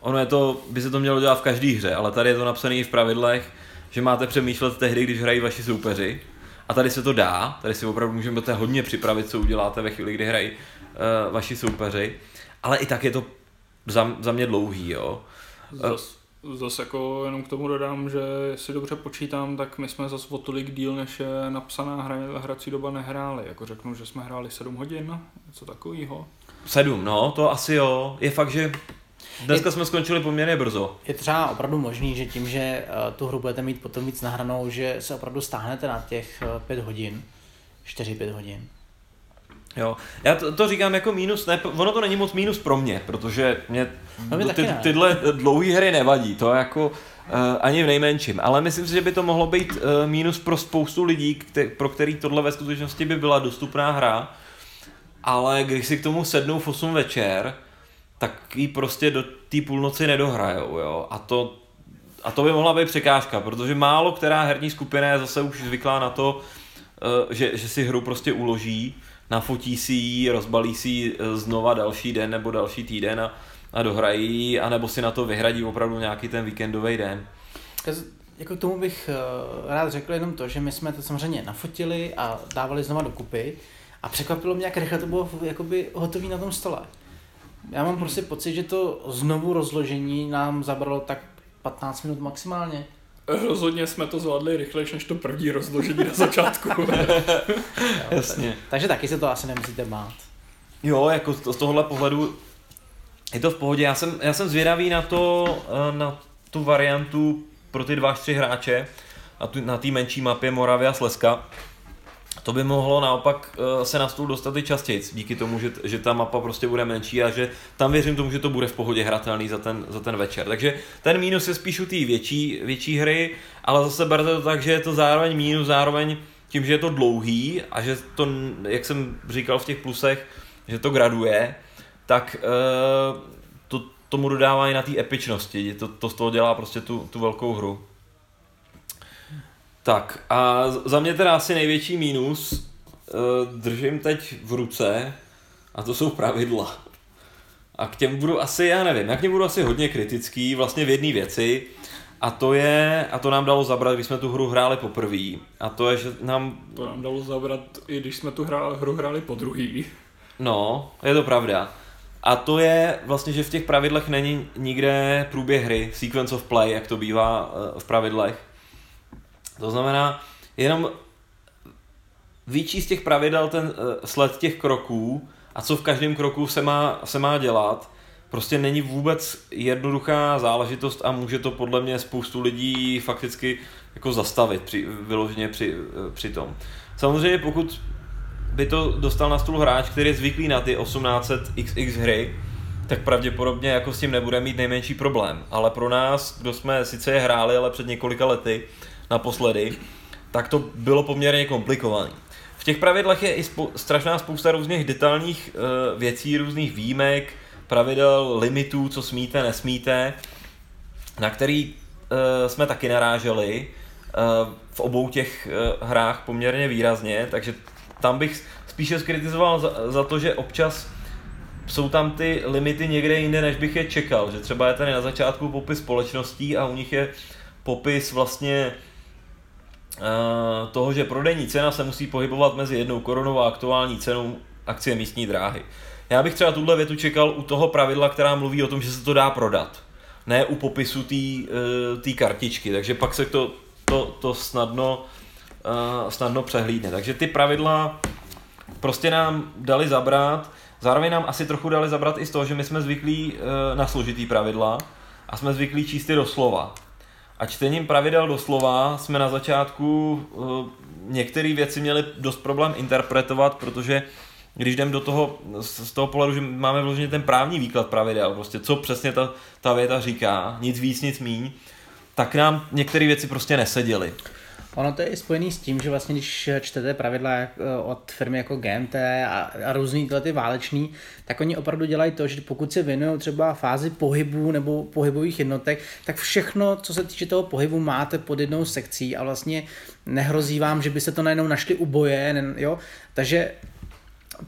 ono je to, by se to mělo dělat v každé hře, ale tady je to napsané v pravidlech, že máte přemýšlet tehdy, když hrají vaši soupeři. A tady se to dá, tady si opravdu můžete hodně připravit, co uděláte ve chvíli, kdy hrají uh, vaši soupeři, ale i tak je to za, za mě dlouhý, jo. Zas, zas jako jenom k tomu dodám, že si dobře počítám, tak my jsme zase o tolik díl, než je napsaná hra, hrací doba nehráli. Jako řeknu, že jsme hráli 7 hodin, něco takového. 7, no, to asi jo. Je fakt, že Dneska je, jsme skončili poměrně brzo. Je třeba opravdu možný, že tím, že uh, tu hru budete mít potom víc nahranou, že se opravdu stáhnete na těch uh, pět hodin, 4-5 hodin. Jo, já to, to říkám jako mínus, ne, ono to není moc mínus pro mě, protože mě no ty, tyhle dlouhé hry nevadí, to jako uh, ani v nejmenším, ale myslím si, že by to mohlo být uh, mínus pro spoustu lidí, kte, pro který tohle ve skutečnosti by byla dostupná hra, ale když si k tomu sednou v 8 večer, tak ji prostě do té půlnoci nedohrajou, jo. A to, a to by mohla být překážka, protože málo která herní skupina je zase už zvyklá na to, eh, že, že si hru prostě uloží nafotí si ji, rozbalí si ji eh, znova další den nebo další týden a, a dohrají, anebo si na to vyhradí opravdu nějaký ten víkendový den. Jako k tomu bych uh, rád řekl jenom to, že my jsme to samozřejmě nafotili a dávali znova dokupy a překvapilo mě, jak rychle to bylo jakoby hotový na tom stole. Já mám prostě pocit, že to znovu rozložení nám zabralo tak 15 minut maximálně. Rozhodně jsme to zvládli rychleji než to první rozložení na začátku. Jasně. Takže taky se to asi nemusíte bát. Jo, jako to, z tohohle pohledu je to v pohodě. Já jsem, já jsem zvědavý na to, eh, na tu variantu pro ty dva až tři hráče a tu, na té menší mapě Moravia Slezska. To by mohlo naopak eh, se na stůl dostat i častěji, díky tomu, že, že ta mapa prostě bude menší a že tam věřím tomu, že to bude v pohodě hratelný za ten, za ten večer. Takže ten mínus je spíš u té větší, větší hry, ale zase berte to tak, že je to zároveň mínus, zároveň tím, že je to dlouhý a že to, jak jsem říkal v těch plusech, že to graduje, tak uh, to tomu dodává i na té epičnosti. To, to z toho dělá prostě tu, tu velkou hru. Tak a za mě teda asi největší mínus uh, držím teď v ruce a to jsou pravidla. A k těm budu asi, já nevím, já k těm budu asi hodně kritický vlastně v jedné věci a to je, a to nám dalo zabrat, když jsme tu hru hráli poprvé. A to je, že nám... To nám dalo zabrat, i když jsme tu hra, hru hráli po druhý. No, je to pravda. A to je vlastně, že v těch pravidlech není nikde průběh hry, sequence of play, jak to bývá eh, v pravidlech. To znamená, jenom vyčíst z těch pravidel ten eh, sled těch kroků a co v každém kroku se má, se má dělat, prostě není vůbec jednoduchá záležitost a může to podle mě spoustu lidí fakticky jako zastavit při, vyloženě při, eh, při tom. Samozřejmě pokud by to dostal na stůl hráč, který je zvyklý na ty 1800XX hry, tak pravděpodobně jako s tím nebude mít nejmenší problém. Ale pro nás, kdo jsme sice je hráli, ale před několika lety naposledy, tak to bylo poměrně komplikované. V těch pravidlech je i spou- strašná spousta různých detailních uh, věcí, různých výjimek, pravidel, limitů, co smíte, nesmíte, na který uh, jsme taky naráželi uh, v obou těch uh, hrách poměrně výrazně, takže tam bych spíše skritizoval za, za to, že občas jsou tam ty limity někde jinde, než bych je čekal. Že třeba je tady na začátku popis společností a u nich je popis vlastně toho, že prodejní cena se musí pohybovat mezi jednou korunou a aktuální cenou akcie místní dráhy. Já bych třeba tuhle větu čekal u toho pravidla, která mluví o tom, že se to dá prodat. Ne u popisu té uh, kartičky, takže pak se to, to, to snadno uh, snadno přehlídne. Takže ty pravidla prostě nám dali zabrat, zároveň nám asi trochu dali zabrat i z toho, že my jsme zvyklí na složitý pravidla a jsme zvyklí číst je doslova. A čtením pravidel doslova jsme na začátku uh, některé věci měli dost problém interpretovat, protože když jdem do toho, z toho pohledu, že máme vloženě ten právní výklad pravidel, prostě co přesně ta, ta věta říká, nic víc, nic míň, tak nám některé věci prostě neseděly. Ono to je i spojený s tím, že vlastně když čtete pravidla eh, od firmy jako GMT a, a různý tyhle ty váleční, tak oni opravdu dělají to, že pokud se věnují třeba fázi pohybu nebo pohybových jednotek, tak všechno, co se týče toho pohybu, máte pod jednou sekcí a vlastně nehrozí vám, že by se to najednou našli u boje, jo? takže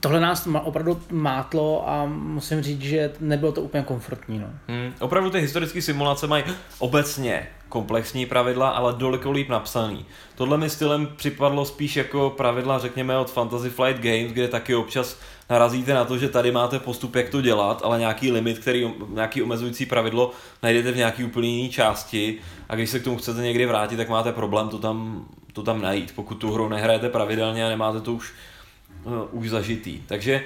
tohle nás opravdu mátlo a musím říct, že nebylo to úplně komfortní. No. Hmm, opravdu ty historické simulace mají obecně komplexní pravidla, ale daleko líp napsaný. Tohle mi stylem připadlo spíš jako pravidla, řekněme, od Fantasy Flight Games, kde taky občas narazíte na to, že tady máte postup, jak to dělat, ale nějaký limit, který, nějaký omezující pravidlo najdete v nějaký úplně jiné části a když se k tomu chcete někdy vrátit, tak máte problém to tam, to tam najít, pokud tu hru nehrajete pravidelně a nemáte to už uh, už zažitý. Takže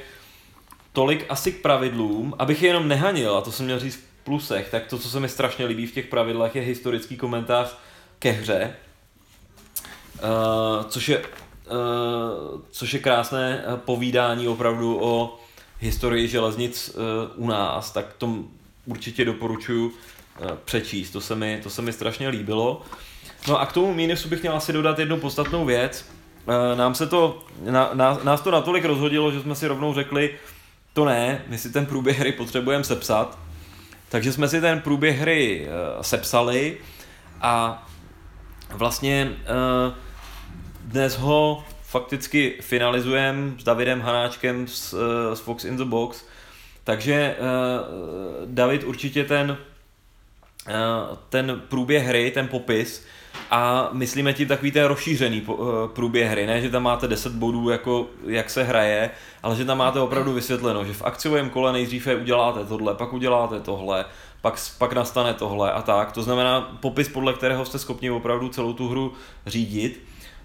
tolik asi k pravidlům, abych je jenom nehanil, a to jsem měl říct v plusech, tak to, co se mi strašně líbí v těch pravidlech, je historický komentář ke hře, uh, což je uh, což je krásné povídání opravdu o historii železnic u nás, tak to určitě doporučuji přečíst, to se, mi, to se mi strašně líbilo. No a k tomu mínusu bych měl asi dodat jednu podstatnou věc, Eh, nám se to, na, nás to natolik rozhodilo, že jsme si rovnou řekli, to ne, my si ten průběh hry potřebujeme sepsat, takže jsme si ten průběh hry uh, sepsali a vlastně uh, dnes ho fakticky finalizujeme s Davidem Hanáčkem z, z Fox in the Box. Takže uh, David určitě ten, uh, ten průběh hry, ten popis, a myslíme tím takový ten rozšířený průběh hry, ne, že tam máte 10 bodů, jako jak se hraje, ale že tam máte opravdu vysvětleno, že v akciovém kole nejdříve uděláte tohle, pak uděláte tohle, pak, pak nastane tohle a tak. To znamená popis, podle kterého jste schopni opravdu celou tu hru řídit,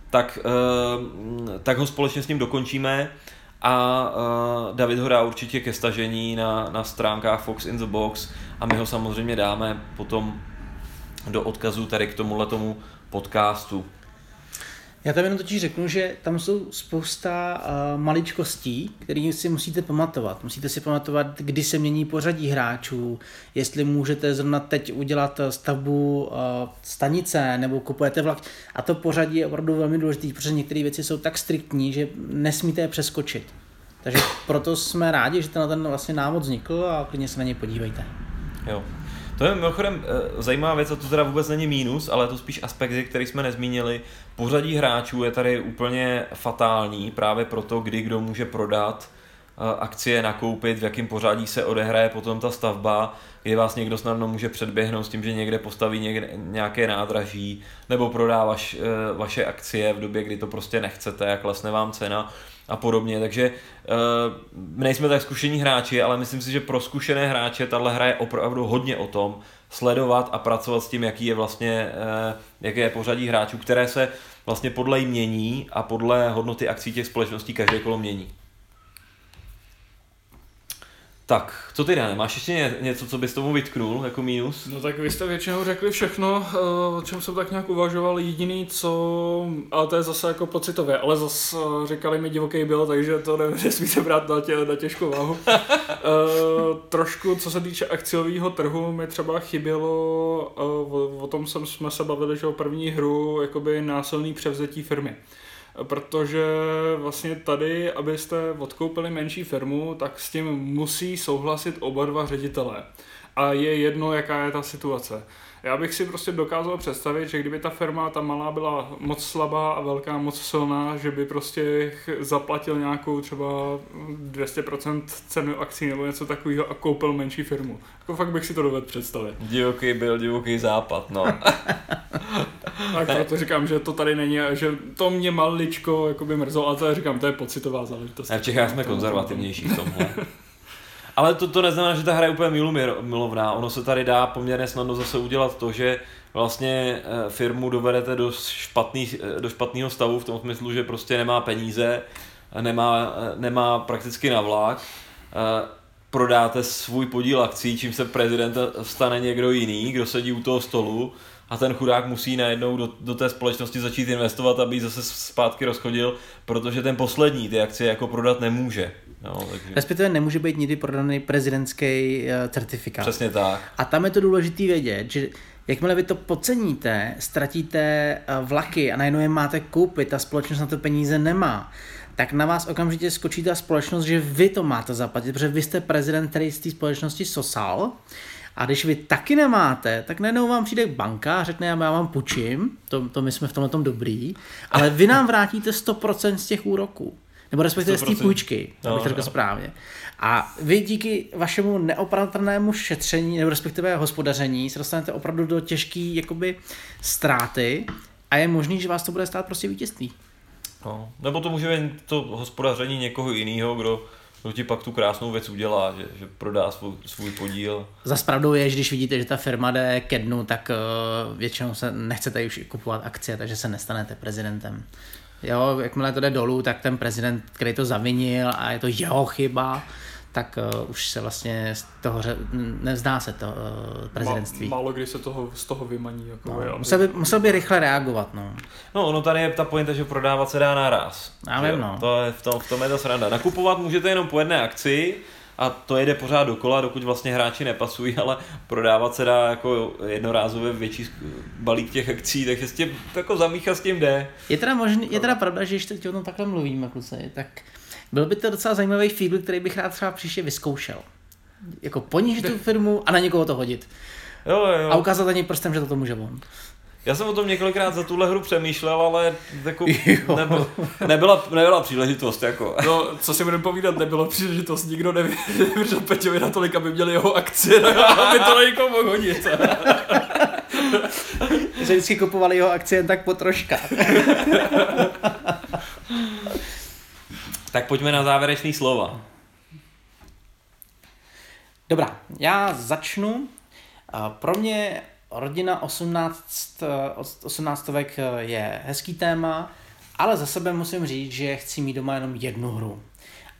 tak, uh, tak ho společně s ním dokončíme a uh, David ho dá určitě ke stažení na, na stránkách Fox in the Box a my ho samozřejmě dáme potom do odkazu tady k tomuhle tomu podcastu. Já tam jenom totiž řeknu, že tam jsou spousta uh, maličkostí, které si musíte pamatovat. Musíte si pamatovat, kdy se mění pořadí hráčů, jestli můžete zrovna teď udělat stavbu uh, stanice nebo kupujete vlak. A to pořadí je opravdu velmi důležité, protože některé věci jsou tak striktní, že nesmíte je přeskočit. Takže proto jsme rádi, že ten, ten vlastně návod vznikl a klidně se na něj podívejte. Jo. To je mimochodem eh, zajímavá věc, a to teda vůbec není mínus, ale to spíš aspekty, který jsme nezmínili. Pořadí hráčů je tady úplně fatální, právě proto, kdy kdo může prodat eh, akcie nakoupit, v jakém pořadí se odehraje potom ta stavba, kdy vás někdo snadno může předběhnout s tím, že někde postaví někde, nějaké nádraží, nebo prodá vaš, eh, vaše akcie v době, kdy to prostě nechcete, jak klesne vám cena a podobně. Takže uh, nejsme tak zkušení hráči, ale myslím si, že pro zkušené hráče tahle hra je opravdu hodně o tom sledovat a pracovat s tím, jaký je vlastně, uh, jaké je pořadí hráčů, které se vlastně podle mění a podle hodnoty akcí těch společností každé kolo mění. Tak, co ty Dane, máš ještě něco, co bys tomu vytknul jako mínus? No tak vy jste většinou řekli všechno, eh, o čem jsem tak nějak uvažoval. Jediný, co, ale to je zase jako pocitově, ale zase eh, říkali mi divoký byl, takže to nesmíte brát na, tě, na těžkou váhu. uh, trošku, co se týče akciového trhu, mi třeba chybělo, o, o tom jsem, jsme se bavili, že o první hru, jakoby násilný převzetí firmy protože vlastně tady, abyste odkoupili menší firmu, tak s tím musí souhlasit oba dva ředitelé. A je jedno, jaká je ta situace. Já bych si prostě dokázal představit, že kdyby ta firma, ta malá byla moc slabá a velká moc silná, že by prostě zaplatil nějakou třeba 200% cenu akcí nebo něco takového a koupil menší firmu. Jako fakt bych si to dovedl představit. Divoký byl divoký západ, no. tak proto říkám, že to tady není, že to mě maličko jakoby mrzelo, ale to říkám, to je pocitová záležitost. A v Čechách jsme konzervativnější v tomhle. Ale to, to neznamená, že ta hra je úplně milovná. Ono se tady dá poměrně snadno zase udělat to, že vlastně eh, firmu dovedete do, špatný, eh, do špatného stavu v tom smyslu, že prostě nemá peníze, nemá, eh, nemá prakticky na vlak, prodáte svůj podíl akcí, čím se prezident stane někdo jiný, kdo sedí u toho stolu a ten chudák musí najednou do, do té společnosti začít investovat, aby zase zpátky rozchodil, protože ten poslední ty akcie jako prodat nemůže. No, takže... Respektive nemůže být nikdy prodaný prezidentský uh, certifikát. Přesně tak. A tam je to důležité vědět, že jakmile vy to podceníte, ztratíte uh, vlaky a najednou je máte koupit, ta společnost na to peníze nemá, tak na vás okamžitě skočí ta společnost, že vy to máte zaplatit, protože vy jste prezident, který z té společnosti sosal. A když vy taky nemáte, tak najednou vám přijde banka a řekne, já vám půjčím, to, to my jsme v tomhle tom dobrý, ale vy nám vrátíte 100% z těch úroků. Nebo respektive 100%. z té půjčky, no, abych to řekl no. správně. A vy díky vašemu neopatrnému šetření, nebo respektive hospodaření, se dostanete opravdu do těžké jakoby ztráty a je možný, že vás to bude stát prostě vítězství. No, nebo to může být to hospodaření někoho jiného, kdo, kdo ti pak tu krásnou věc udělá, že, že prodá svůj, svůj podíl. Za pravdou je, že když vidíte, že ta firma jde ke dnu, tak uh, většinou se nechcete už kupovat akcie, takže se nestanete prezidentem. Jo, jakmile to jde dolů, tak ten prezident, který to zavinil a je to jeho chyba, tak uh, už se vlastně z toho, nevzdá se to uh, prezidentství. Málo kdy se toho, z toho vymaní. Jako no, je, musel, by, musel by rychle reagovat. No. no, ono tady je ta pointa, že prodávat se dá naraz. Já vím, no. To je, v, tom, v tom je to sranda. Nakupovat můžete jenom po jedné akci, a to jede pořád dokola, dokud vlastně hráči nepasují, ale prodávat se dá jako jednorázově větší balík těch akcí, takže s tím jako zamíchat s tím jde. Je teda, možný, je teda pravda, že když teď o tom takhle mluvíme, kluci, tak byl by to docela zajímavý fígl, který bych rád třeba příště vyzkoušel. Jako ponížit tu firmu a na někoho to hodit. Jo, jo. A ukázat na něj prstem, že to, to může on. Já jsem o tom několikrát za tuhle hru přemýšlel, ale jako nebyl, nebyla, nebyla příležitost. Jako. No, co si budeme povídat, nebylo příležitost, nikdo nevěřil Peťovi natolik, aby měli jeho akcie, aby to někomu mohl hodit. Že vždycky kupovali jeho akcie jen tak po troškách. tak pojďme na závěrečný slova. Dobrá, já začnu. Pro mě rodina 18, 18 věk je hezký téma, ale za sebe musím říct, že chci mít doma jenom jednu hru.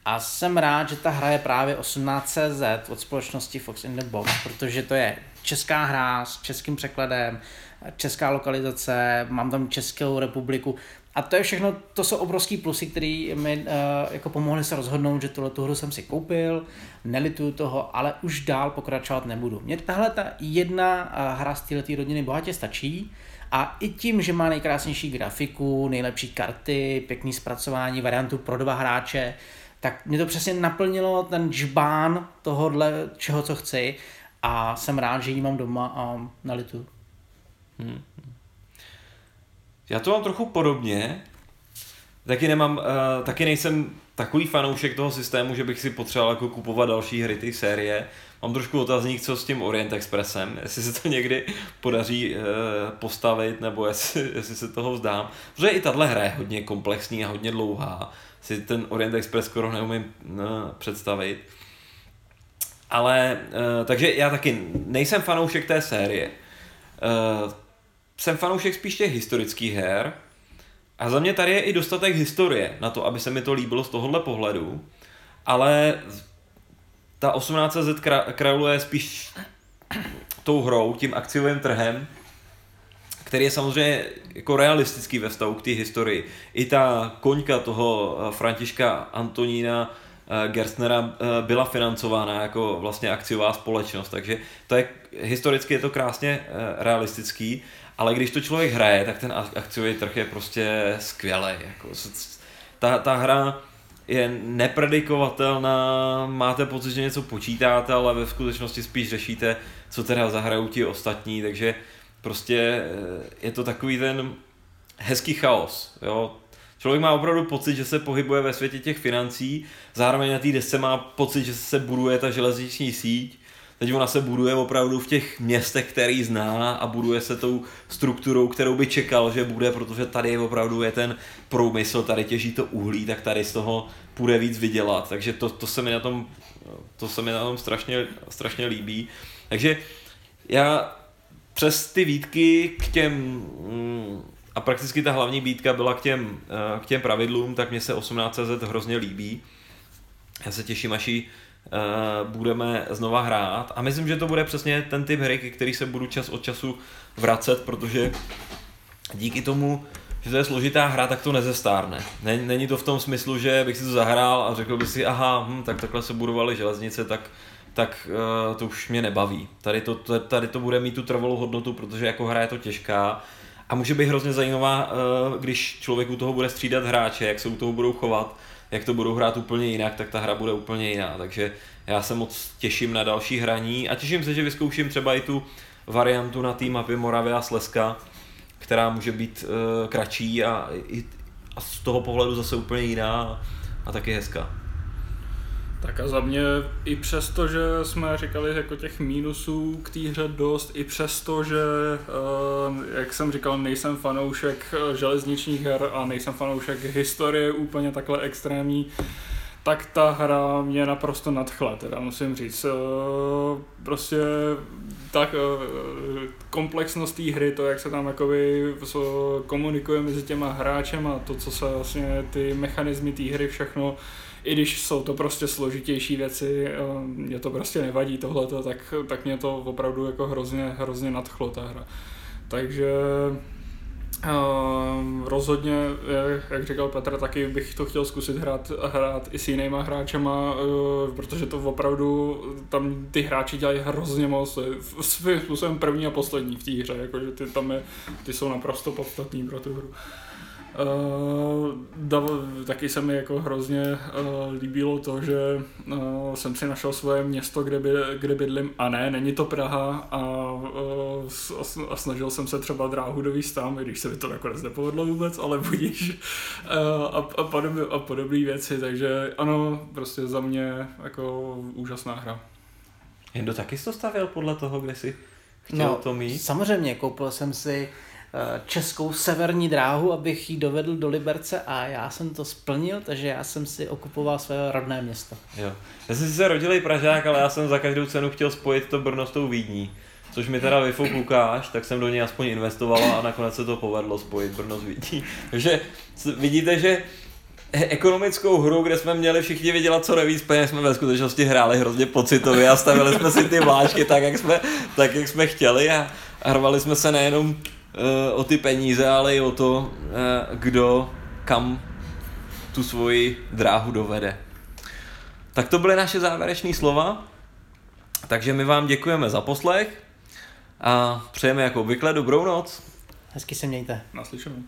A jsem rád, že ta hra je právě 18CZ od společnosti Fox in the Box, protože to je česká hra s českým překladem, česká lokalizace, mám tam Českou republiku a to je všechno, to jsou obrovský plusy, které mi uh, jako pomohly se rozhodnout, že tuhle hru jsem si koupil, nelituju toho, ale už dál pokračovat nebudu. Mně tahle ta jedna uh, hra z této rodiny bohatě stačí a i tím, že má nejkrásnější grafiku, nejlepší karty, pěkný zpracování, variantu pro dva hráče, tak mě to přesně naplnilo ten žbán tohohle, čeho co chci a jsem rád, že ji mám doma a nalitu. Hmm. Já to mám trochu podobně. Taky nemám, uh, taky nejsem takový fanoušek toho systému, že bych si potřeboval jako kupovat další hry ty série. Mám trošku otazník, co s tím Orient Expressem, jestli se to někdy podaří uh, postavit, nebo jestli, jestli se toho vzdám. Protože i tahle hra je hodně komplexní a hodně dlouhá. Si ten Orient Express skoro neumím uh, představit. Ale, uh, takže já taky nejsem fanoušek té série. Uh, jsem fanoušek spíš těch historických her a za mě tady je i dostatek historie na to, aby se mi to líbilo z tohohle pohledu, ale ta 18Z králuje spíš tou hrou, tím akciovým trhem, který je samozřejmě jako realistický ve vztahu k té historii. I ta koňka toho eh, Františka Antonína eh, Gerstnera eh, byla financována jako vlastně akciová společnost, takže to je, historicky je to krásně realistický ale když to člověk hraje, tak ten akciový trh je prostě skvělý. Jako, ta, ta hra je nepredikovatelná, máte pocit, že něco počítáte, ale ve skutečnosti spíš řešíte, co teda zahrajou ti ostatní, takže prostě eh, je to takový ten hezký chaos. Jo? Člověk má opravdu pocit, že se pohybuje ve světě těch financí, zároveň na té desce má pocit, že se buduje ta železniční síť Teď ona se buduje opravdu v těch městech, který zná a buduje se tou strukturou, kterou by čekal, že bude, protože tady je opravdu je ten průmysl, tady těží to uhlí, tak tady z toho půjde víc vydělat. Takže to, to se mi na tom, to se mi na tom strašně, strašně líbí. Takže já přes ty výtky k těm mm, a prakticky ta hlavní býtka byla k těm, k těm pravidlům, tak mě se 18CZ hrozně líbí. Já se těším, až ji budeme znova hrát. A myslím, že to bude přesně ten typ hry, který se budu čas od času vracet, protože díky tomu, že to je složitá hra, tak to nezestárne. Není to v tom smyslu, že bych si to zahrál a řekl bych si, aha, hm, tak takhle se budovaly železnice, tak, tak uh, to už mě nebaví. Tady to, tady to bude mít tu trvalou hodnotu, protože jako hra je to těžká a může být hrozně zajímavá, uh, když člověk u toho bude střídat hráče, jak se u toho budou chovat, jak to budou hrát úplně jinak, tak ta hra bude úplně jiná. Takže já se moc těším na další hraní a těším se, že vyzkouším třeba i tu variantu na té mapě Moravě a Slezska, která může být uh, kratší a, i, a z toho pohledu zase úplně jiná a taky hezká. Tak a za mě i přesto, že jsme říkali jako těch mínusů k té hře dost, i přesto, že, eh, jak jsem říkal, nejsem fanoušek eh, železničních her a nejsem fanoušek historie úplně takhle extrémní, tak ta hra mě naprosto nadchla, teda musím říct. Eh, prostě tak komplexnost té hry, to jak se tam jakoby komunikuje mezi těma hráčema, to co se vlastně ty mechanismy té hry všechno i když jsou to prostě složitější věci, eh, mě to prostě nevadí tohleto, tak, tak mě to opravdu jako hrozně, hrozně nadchlo ta hra. Takže Uh, rozhodně, jak říkal Petr, taky bych to chtěl zkusit hrát, hrát i s jinýma hráčema, uh, protože to opravdu, tam ty hráči dělají hrozně moc, svým způsobem první a poslední v té hře, jakože ty tam je, ty jsou naprosto podstatní pro tu hru. Uh, da, taky se mi jako hrozně uh, líbilo to, že uh, jsem si našel svoje město, kde, by, kde bydlím a ne, není to Praha a, uh, a snažil jsem se třeba dráhu dovíst tam, i když se mi to nakonec nepovedlo vůbec, ale budíš uh, a, a, podobné, a podobné věci, takže ano, prostě za mě jako úžasná hra. Jendo taky jsi to stavěl podle toho, kde jsi chtěl no, to mít? samozřejmě, koupil jsem si Eh, českou severní dráhu, abych ji dovedl do Liberce a já jsem to splnil, takže já jsem si okupoval své rodné město. Jo. Já jsem si se rodilý Pražák, ale já jsem za každou cenu chtěl spojit to Brno s tou Vídní. Což mi teda vyfouk Lukáš, tak jsem do něj aspoň investoval a nakonec se to povedlo spojit Brno s Vídní. Takže vidíte, že ekonomickou hru, kde jsme měli všichni vydělat co nejvíc peněz, jsme ve skutečnosti hráli hrozně pocitově a stavili jsme si ty vláčky tak, jak jsme, tak, jak jsme chtěli a, hrvali jsme se nejenom Eh, o ty peníze, ale i o to, eh, kdo kam tu svoji dráhu dovede. Tak to byly naše závěrečné slova. Takže my vám děkujeme za poslech a přejeme jako obvykle dobrou noc. Hezky se mějte. Naslyšenou.